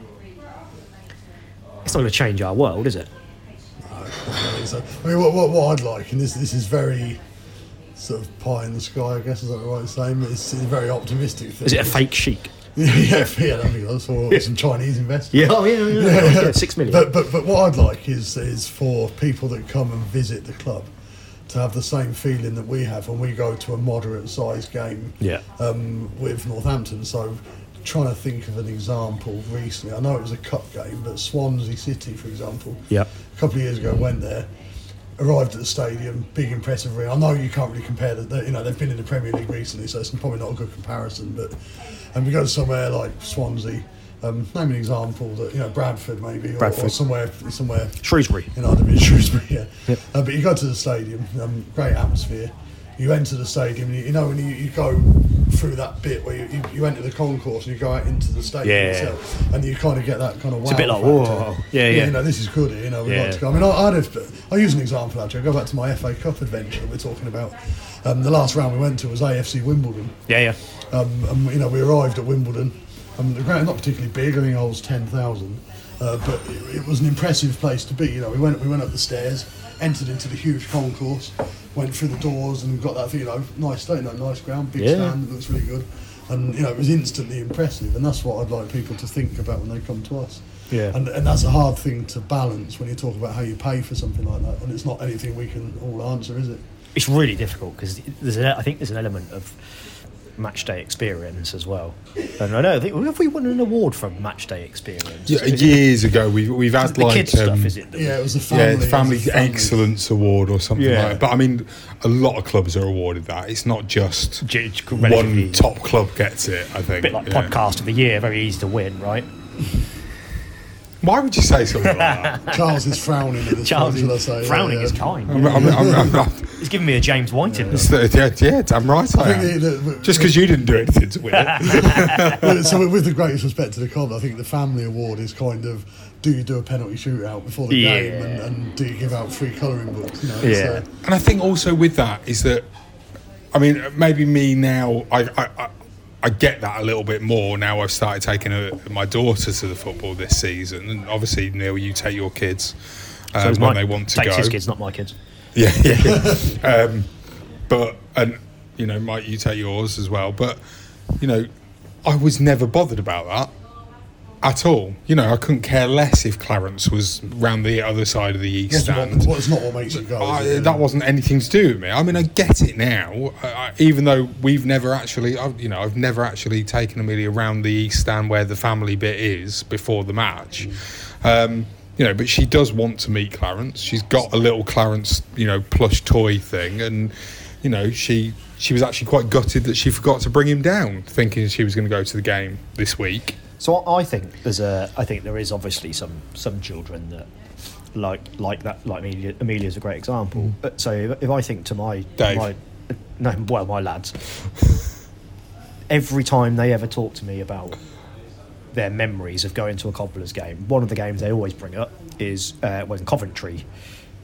it's not going to change our world, is it? So, I mean, what, what, what I'd like, and this this is very sort of pie in the sky, I guess is that the right saying? But it's, it's a very optimistic thing. Is it a fake chic? Yeah, yeah, yeah, that'd be nice. Or some Chinese investors. Yeah, oh, yeah, yeah, yeah, yeah, six million. But, but but what I'd like is is for people that come and visit the club to have the same feeling that we have when we go to a moderate sized game Yeah. um, with Northampton. So trying to think of an example recently. I know it was a cup game, but Swansea City, for example, Yep. a couple of years ago went there, arrived at the stadium, big impressive. I know you can't really compare that, You know they've been in the Premier League recently, so it's probably not a good comparison. But and we go to somewhere like Swansea. Um, name an example that you know Bradford maybe or, or somewhere somewhere Shrewsbury. in our division, Shrewsbury. Yeah. Uh, but you go to the stadium, um, great atmosphere. You enter the stadium, and you, you know when you, you go through that bit where you, you, you enter the concourse and you go out into the stadium Yeah. itself, and you kind of get that kind of wow It's a bit like, whoa, yeah, yeah. You know, this is good. You know, we'd Yeah. like to go. I mean, I, I'd have, I'll use an example actually. I go back to my FA Cup adventure that we're talking about. Um, the last round we went to was AFC Wimbledon. Yeah, yeah. Um, and you know, we arrived at Wimbledon. mean, the ground not particularly big. I think it holds ten thousand, uh, but it, it was an impressive place to be. You know, we went we went up the stairs, entered into the huge concourse, went through the doors, and got that you know nice, you know, nice ground, big Yeah. stand, that looks really good, and you know it was instantly impressive. And that's what I'd like people to think about when they come to us. Yeah. And, and that's a hard thing to balance when you talk about how you pay for something like that, and it's not anything we can all answer, is it? it's really difficult because there's an, I think there's an element of match day experience as well. And I know I think have we won an award from match day experience? Yeah, Is it- years ago, we've we've had the like kids stuff, um, is it? Yeah, it was the yeah, family. the family, the family. excellence award or something Yeah. like that. But I mean, a lot of clubs are awarded that. It's not just J- j- one top club gets it. I think. A bit like yeah. podcast of the year, very easy to win, right? Why would you say something like that? Charles is frowning at this Charles point, shall I is say? frowning Yeah, is kind. I'm, I'm, I'm, I'm, I'm, He's giving me a James Whiting. it's the- yeah, yeah, damn right I, I am. think the- the- Just because you didn't do anything to win it. So with the greatest respect to the club, I think the family award is kind of do you do a penalty shootout before the Yeah. game and, and do you give out free colouring books? You know, Yeah. uh, And I think also with that is that, I mean, maybe me now, I, I, I, I get that a little bit more now. I've started taking a, my daughter to the football this season, and obviously, Neil, you take your kids um, is when they want to Takes go. his kids, not my kids. Yeah, yeah. um, but and you know, Mike, you take yours as well. But you know, I was never bothered about that at all. You know, I couldn't care less if Clarence was round the other side of the east What's stand. not, what's not what makes you go. I, that wasn't anything to do with me. I mean, I get it now, I, I, even though we've never actually, I've, you know, I've never actually taken Amelia around the east stand where the family bit is before the match. Mm. Um, you know, but she does want to meet Clarence. She's got a little Clarence, you know, plush toy thing, and you know, she she was actually quite gutted that she forgot to bring him down, thinking she was going to go to the game this week. So I think there's a. I think there is obviously some some children that like like that. Like Amelia, Amelia's a great example. But So if, if I think to my Dave. my no, well, my lads, every time they ever talk to me about their memories of going to a Cobblers game, one of the games they always bring up is uh, when Coventry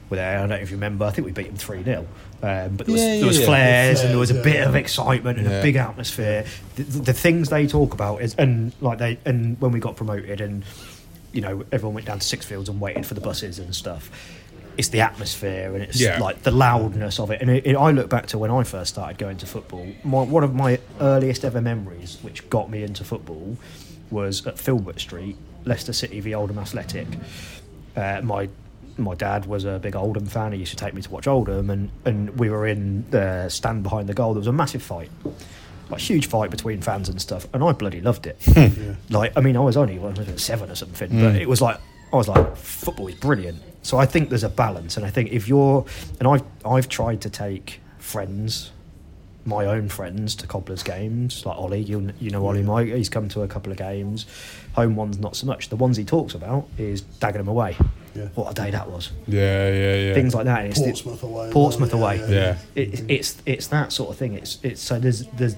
were there. I don't know if you remember. I think we beat them three 0 um, but there was, Yeah, there was yeah, yeah. flares and there was a bit of excitement and Yeah. a big atmosphere. The, the things they talk about is and like they and when we got promoted and you know everyone went down to Sixfields and waited for the buses and stuff. It's the atmosphere and it's Yeah. like the loudness of it. And it, it, I look back to when I first started going to football. My, one of my earliest ever memories, which got me into football, was at Filbert Street, Leicester City v Oldham Athletic. Uh, my my dad was a big Oldham fan. He used to take me to watch Oldham, and, and we were in the stand behind the goal. There was a massive fight, like huge fight between fans and stuff, and I bloody loved it. Like, I mean, I was only was seven or something, but mm. it was like I was like, football is brilliant. So I think there's a balance, and I think if you're, and I've I've tried to take friends my own friends to Cobblers games, like Ollie. You you know Ollie Mike. He's come to a couple of games. Home ones not so much. The ones he talks about is Dagenham away. Yeah. What a day that was. Yeah, yeah, yeah. Things like that. and It's the- Portsmouth away. Portsmouth well, away. yeah, yeah. Yeah. It, mm-hmm. it's it's that sort of thing. It's it's so there's there's.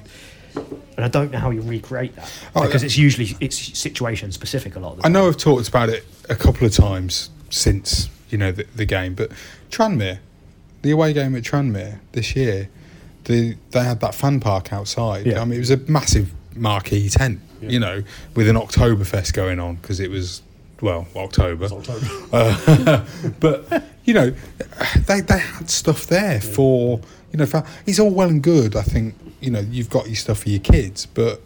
And I don't know how you recreate that Oh, because it's usually it's situation specific a lot of the I time. know I've talked about it a couple of times since you know the, the game, but Tranmere, the away game at Tranmere this year, the they had that fan park outside. Yeah. I mean, it was a massive marquee tent, you know, with an Oktoberfest going on because it was well October. October. Uh, but you know, they they had stuff there for you know. For, it's all well and good. I think you know you've got your stuff for your kids, but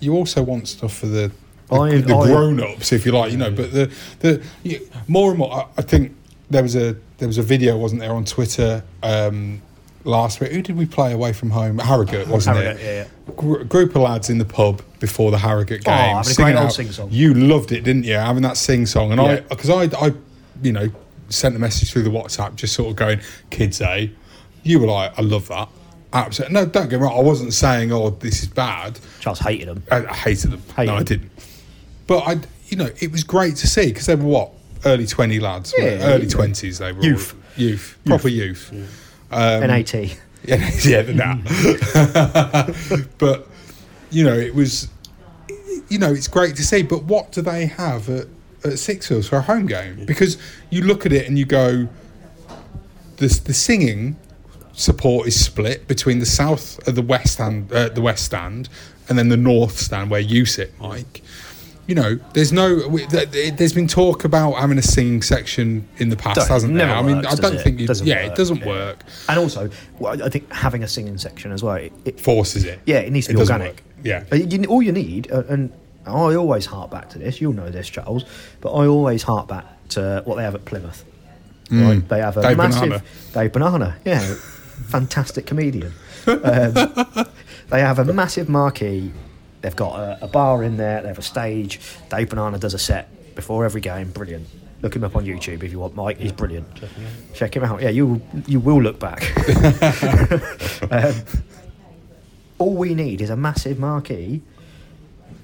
you also want stuff for the the, I- the I- grown ups, if you like. You know, but the the you, more and more, I, I think there was a there was a video, wasn't there, on Twitter. Um, Last week, who did we play away from home? Harrogate, wasn't Harrogate, it? yeah, yeah. Gr- group of lads in the pub before the Harrogate Oh, game. having a great old sing-song. You loved it, didn't you? Having that sing song, and I because I, I, you know, sent a message through the WhatsApp, just sort of going, "Kids, eh?" You were like, "I love that." Absolutely. No, don't get me wrong. I wasn't saying, "Oh, this is bad." Charles hated them. I, I hated them. Hated no, I didn't. But I, you know, it was great to see because they were what early twenty lads. Yeah, early yeah. twenties. They were Youth. all, youth, proper youth. Um, NAT. yeah, yeah, that. but you know, it was, you know, it's great to see. But what do they have at, at Hills for a home game? Because you look at it and you go, the the singing support is split between the south of the west stand, uh, the west stand, and then the north stand where you sit, Mike. You know, there's no. we- th- th- There's been talk about having a singing section in the past, Don't- hasn't there? never I mean, I don't think. You, Doesn't yeah, work, it doesn't yeah. work. And also, well, I think having a singing section as well, it, it Forces it. Yeah, it needs to be organic. Yeah. Uh, all you need, uh, and I always hark back to this. You'll know this, Charles, but I always hark back to what they have at Plymouth. Mm. Right? They have a Dave massive Banana. Dave Banana. Yeah, fantastic comedian. Um, they have a massive marquee. They've got a, a bar in there. They have a stage. Dave Banana does a set before every game. Brilliant. Look him up on YouTube if you want, Mike. He's brilliant. Check him out. Yeah, you you will look back. um, all we need is a massive marquee,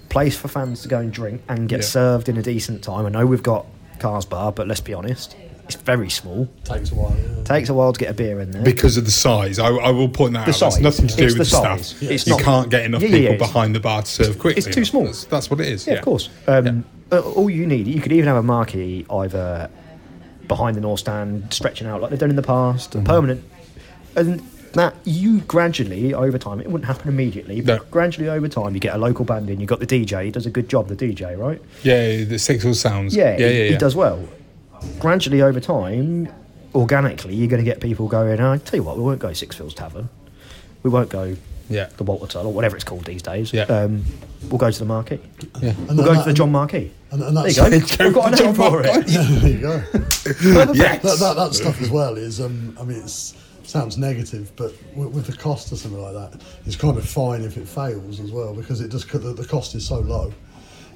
place for fans to go and drink and get Yeah. served in a decent time. I know we've got Cars Bar, but let's be honest, it's very small. Takes a while. Yeah. Takes a while to get a beer in there. Because of the size, I, I will point that The out. That's size. nothing to do It's with the the, size. staff. Yeah. It's you not- can't get enough Yeah, yeah, people yeah, behind the bar to serve quickly. It's too small. That's, that's what it is. yeah, of course. Um, all you need, you could even have a marquee either behind the north stand, stretching out like they've done in the past, Mm-hmm. permanent, and that you gradually over time, it wouldn't happen immediately, but gradually over time, you get a local band in. you've got the DJ, he does a good job. The DJ, right? Yeah, the six all sounds. Yeah, yeah, he, yeah, he does well. Gradually over time, organically, you're going to get people going. I tell you what, we won't go Sixfields Tavern. We won't go Yeah. the Walter Tull or whatever it's called these days. Yeah. Um, we'll go to the Marquee. Yeah. We'll go to the John Marquee. And, and there you go. We've got a name for it. Yeah, there you go. Yes. that, that, that stuff as well is, um, I mean, it sounds negative, but with, with the cost of something like that, it's kind of fine if it fails as well because it just the, the cost is so low.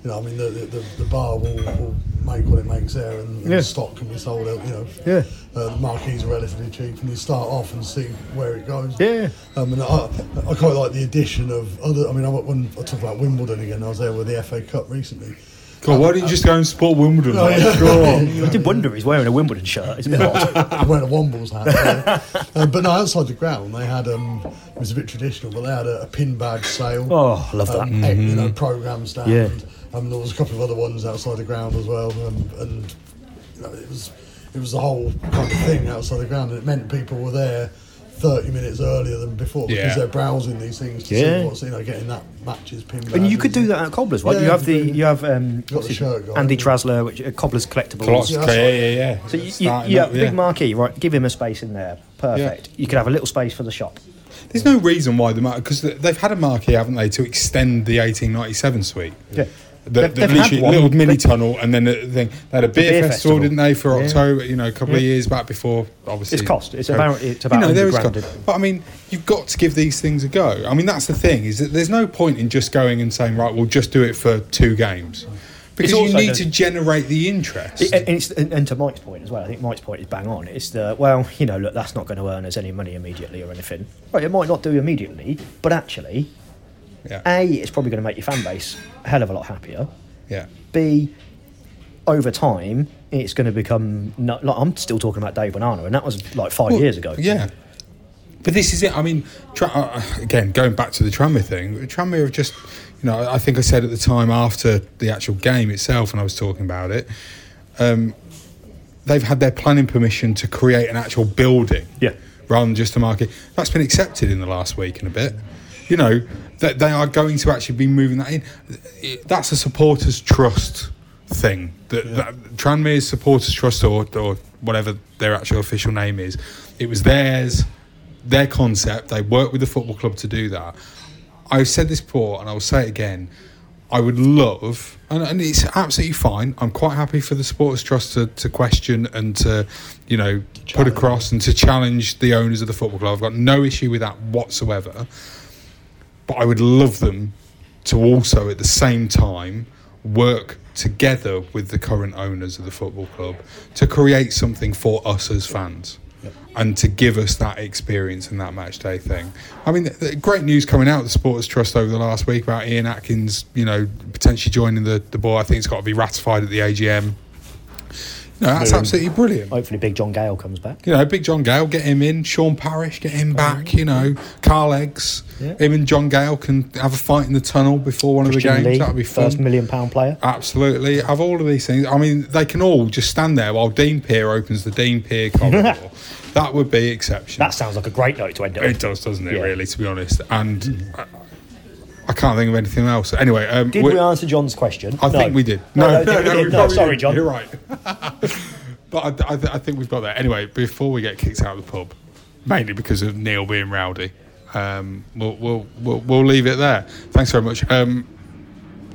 You know, I mean, the the, the bar will, will make what it makes there, and, and Yeah. the stock can be sold out. You know, Yeah. uh, the marquees are relatively cheap, and you start off and see where it goes. Yeah. Um, and I, I quite like the addition of other. I mean, I, when I talk about Wimbledon again, I was there with the FA Cup recently. God, why didn't you just go and support Wimbledon? Oh, like? yeah. God. I did wonder if he's wearing a Wimbledon shirt. It's a bit odd. I'm wearing a Wombles hat. yeah. Uh, but no, outside the ground, they had um, it was a bit traditional, but they had a, a pin badge sale. Oh, I love that. Eh, You know, program stand. Yeah. Um, there was a couple of other ones outside the ground as well, um, and you know, it was it was the whole kind of thing outside the ground, and it meant people were there. 30 minutes earlier than before because Yeah. they're browsing these things to Yeah. see what's you know getting that matches pin And you could do that at Cobblers, right? Yeah, you have the you have um, Got the shirt guy. Andy Trasler, which uh, Cobblers collectibles. Coloss- Yeah, yeah, yeah, yeah. So you, you, you up, have yeah. big marquee, right? Give him a space in there. Perfect. You could have a little space for the shop. There's no reason why the because they've had a marquee, haven't they, to extend the 1897 suite. Yeah. The, They've- the they've had literally little mini tunnel, and then the thing. They had a beer, beer festival, festival. didn't they, for Yeah. October? You know, a couple of years back before, obviously. It's cost. It's about- it's about you know, there is cost. But I mean, you've got to give these things a go. I mean, that's the thing is that there's no point in just going and saying, right, we'll just do it for two games, because you need the- to generate the interest. It- and, it's, and, and to Mike's point as well, I think Mike's point is bang on. It's the well, you know, look, that's not going to earn us any money immediately or anything. Right, it might not do immediately, but actually, Yeah. a, it's probably going to make your fan base a hell of a lot happier. yeah. B, over time, it's going to become. No, like, I'm still talking about Dave Banana, and that was like five Well, years ago. Yeah. But this is it. I mean, tra- uh, again, going back to the Tranmere thing, Tranmere have just, you know, I think I said at the time after the actual game itself, when I was talking about it, um, they've had their planning permission to create an actual building, Yeah. rather than just a market. That's been accepted in the last week and a bit. You know, that they are going to actually be moving that in. That's a supporters trust thing. That, that Tranmere's supporters trust or, or whatever their actual official name is, it was theirs, their concept. They worked with the football club to do that. I've said this before, and I will say it again. I would love, and, and it's absolutely fine. I'm quite happy for the supporters trust to, to question and to, you know, put across and to challenge the owners of the football club. I've got no issue with that whatsoever. But I would love them to also, at the same time, work together with the current owners of the football club to create something for us as fans. And to give us that experience and that match day thing. I mean, th- th- great news coming out of the Supporters Trust over the last week about Ian Atkins, you know, potentially joining the, the board. I think it's got to be ratified at the AGM. No, that's Boom. absolutely brilliant. Hopefully, Big John Gale comes back. You know, Big John Gale, get him in. Sean Parrish, get him back. You know, Carl Heggs, Yeah. him and John Gale can have a fight in the tunnel before one Christian of the games. Lee, That'd be fun. first million pound player. Absolutely. Have all of these things. I mean, they can all just stand there while Dean Peer opens the Dean Peer corridor. that would be exceptional. That sounds like a great note to end it. on. It does, doesn't it? Yeah. Really, to be honest. And uh, I can't think of anything else. Anyway, um, Did we answer John's question? I No. think we did. No, no, no. No, sorry. John. You're right. but I, I, I think we've got that. Anyway, before we get kicked out of the pub, mainly because of Neil being rowdy, um, we'll, we'll we'll we'll leave it there. Thanks very much. Um,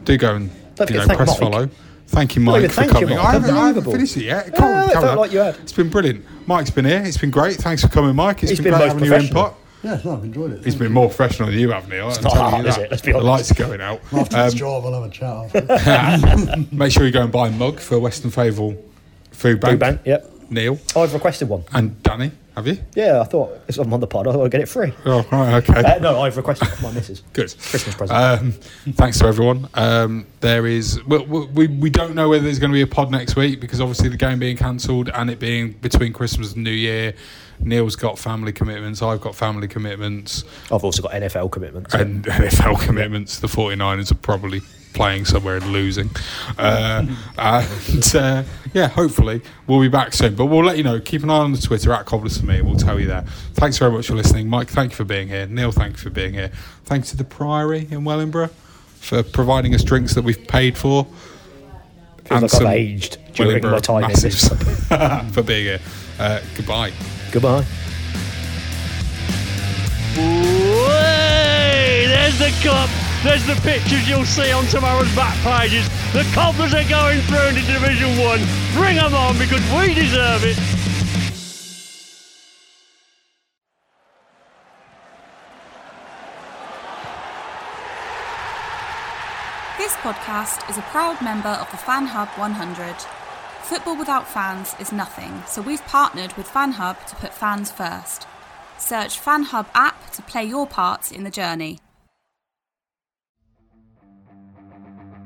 do go and you know press Mike. follow. Thank you, Mike, even for thank you, coming. Mike. I, haven't, I haven't finished it yet. Come on, I carry felt like you had. It's been brilliant. Mike's been here. It's been great. Thanks for coming, Mike. It's He's been, been great having your input. Yeah, no, I've enjoyed it. He's been more professional than you have, Neil. I'm not telling hard, you is that. it? Let's be honest. the lights are going out. After this Um, job, I'll have a chat after. Make sure you go and buy a mug for Weston Favell Food Bank. Food bank, yep. Neil I've requested one. and Danny, have you? Yeah, I thought if I'm on the pod, I thought I'd get it free. Oh, right, okay. Uh, no, I've requested it my missus. Good. Christmas present. Um, thanks to everyone. Um, there is we, we we don't know whether there's going to be a pod next week because obviously the game being cancelled and it being between Christmas and New Year. Neil's got family commitments. I've got family commitments I've also got NFL commitments. and NFL commitments. The 49ers are probably playing somewhere and losing. Uh, and uh, yeah, hopefully we'll be back soon. But we'll let you know. Keep an eye on the Twitter at Cobblers for me, and we'll tell you there. Thanks very much for listening, Mike. Thank you for being here. Neil, thank you for being here. Thanks to the Priory in Wellingborough for providing us drinks that we've paid for. Feels like I've aged during my time in this. for being here. Uh, goodbye. Goodbye. Way! There's the cup. There's the pictures you'll see on tomorrow's back pages. The Cobblers are going through into Division 1. Bring them on because we deserve it. This podcast is a proud member of the Fan Hub 100. Football without fans is nothing, so we've partnered with Fan Hub to put fans first. Search Fan Hub app to play your part in the journey.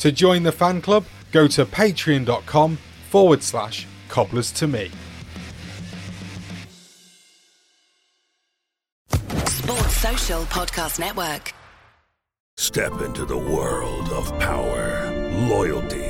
To join the fan club, go to patreon.com forward slash cobblers to me. Sports Social Podcast Network. Step into the world of power, loyalty,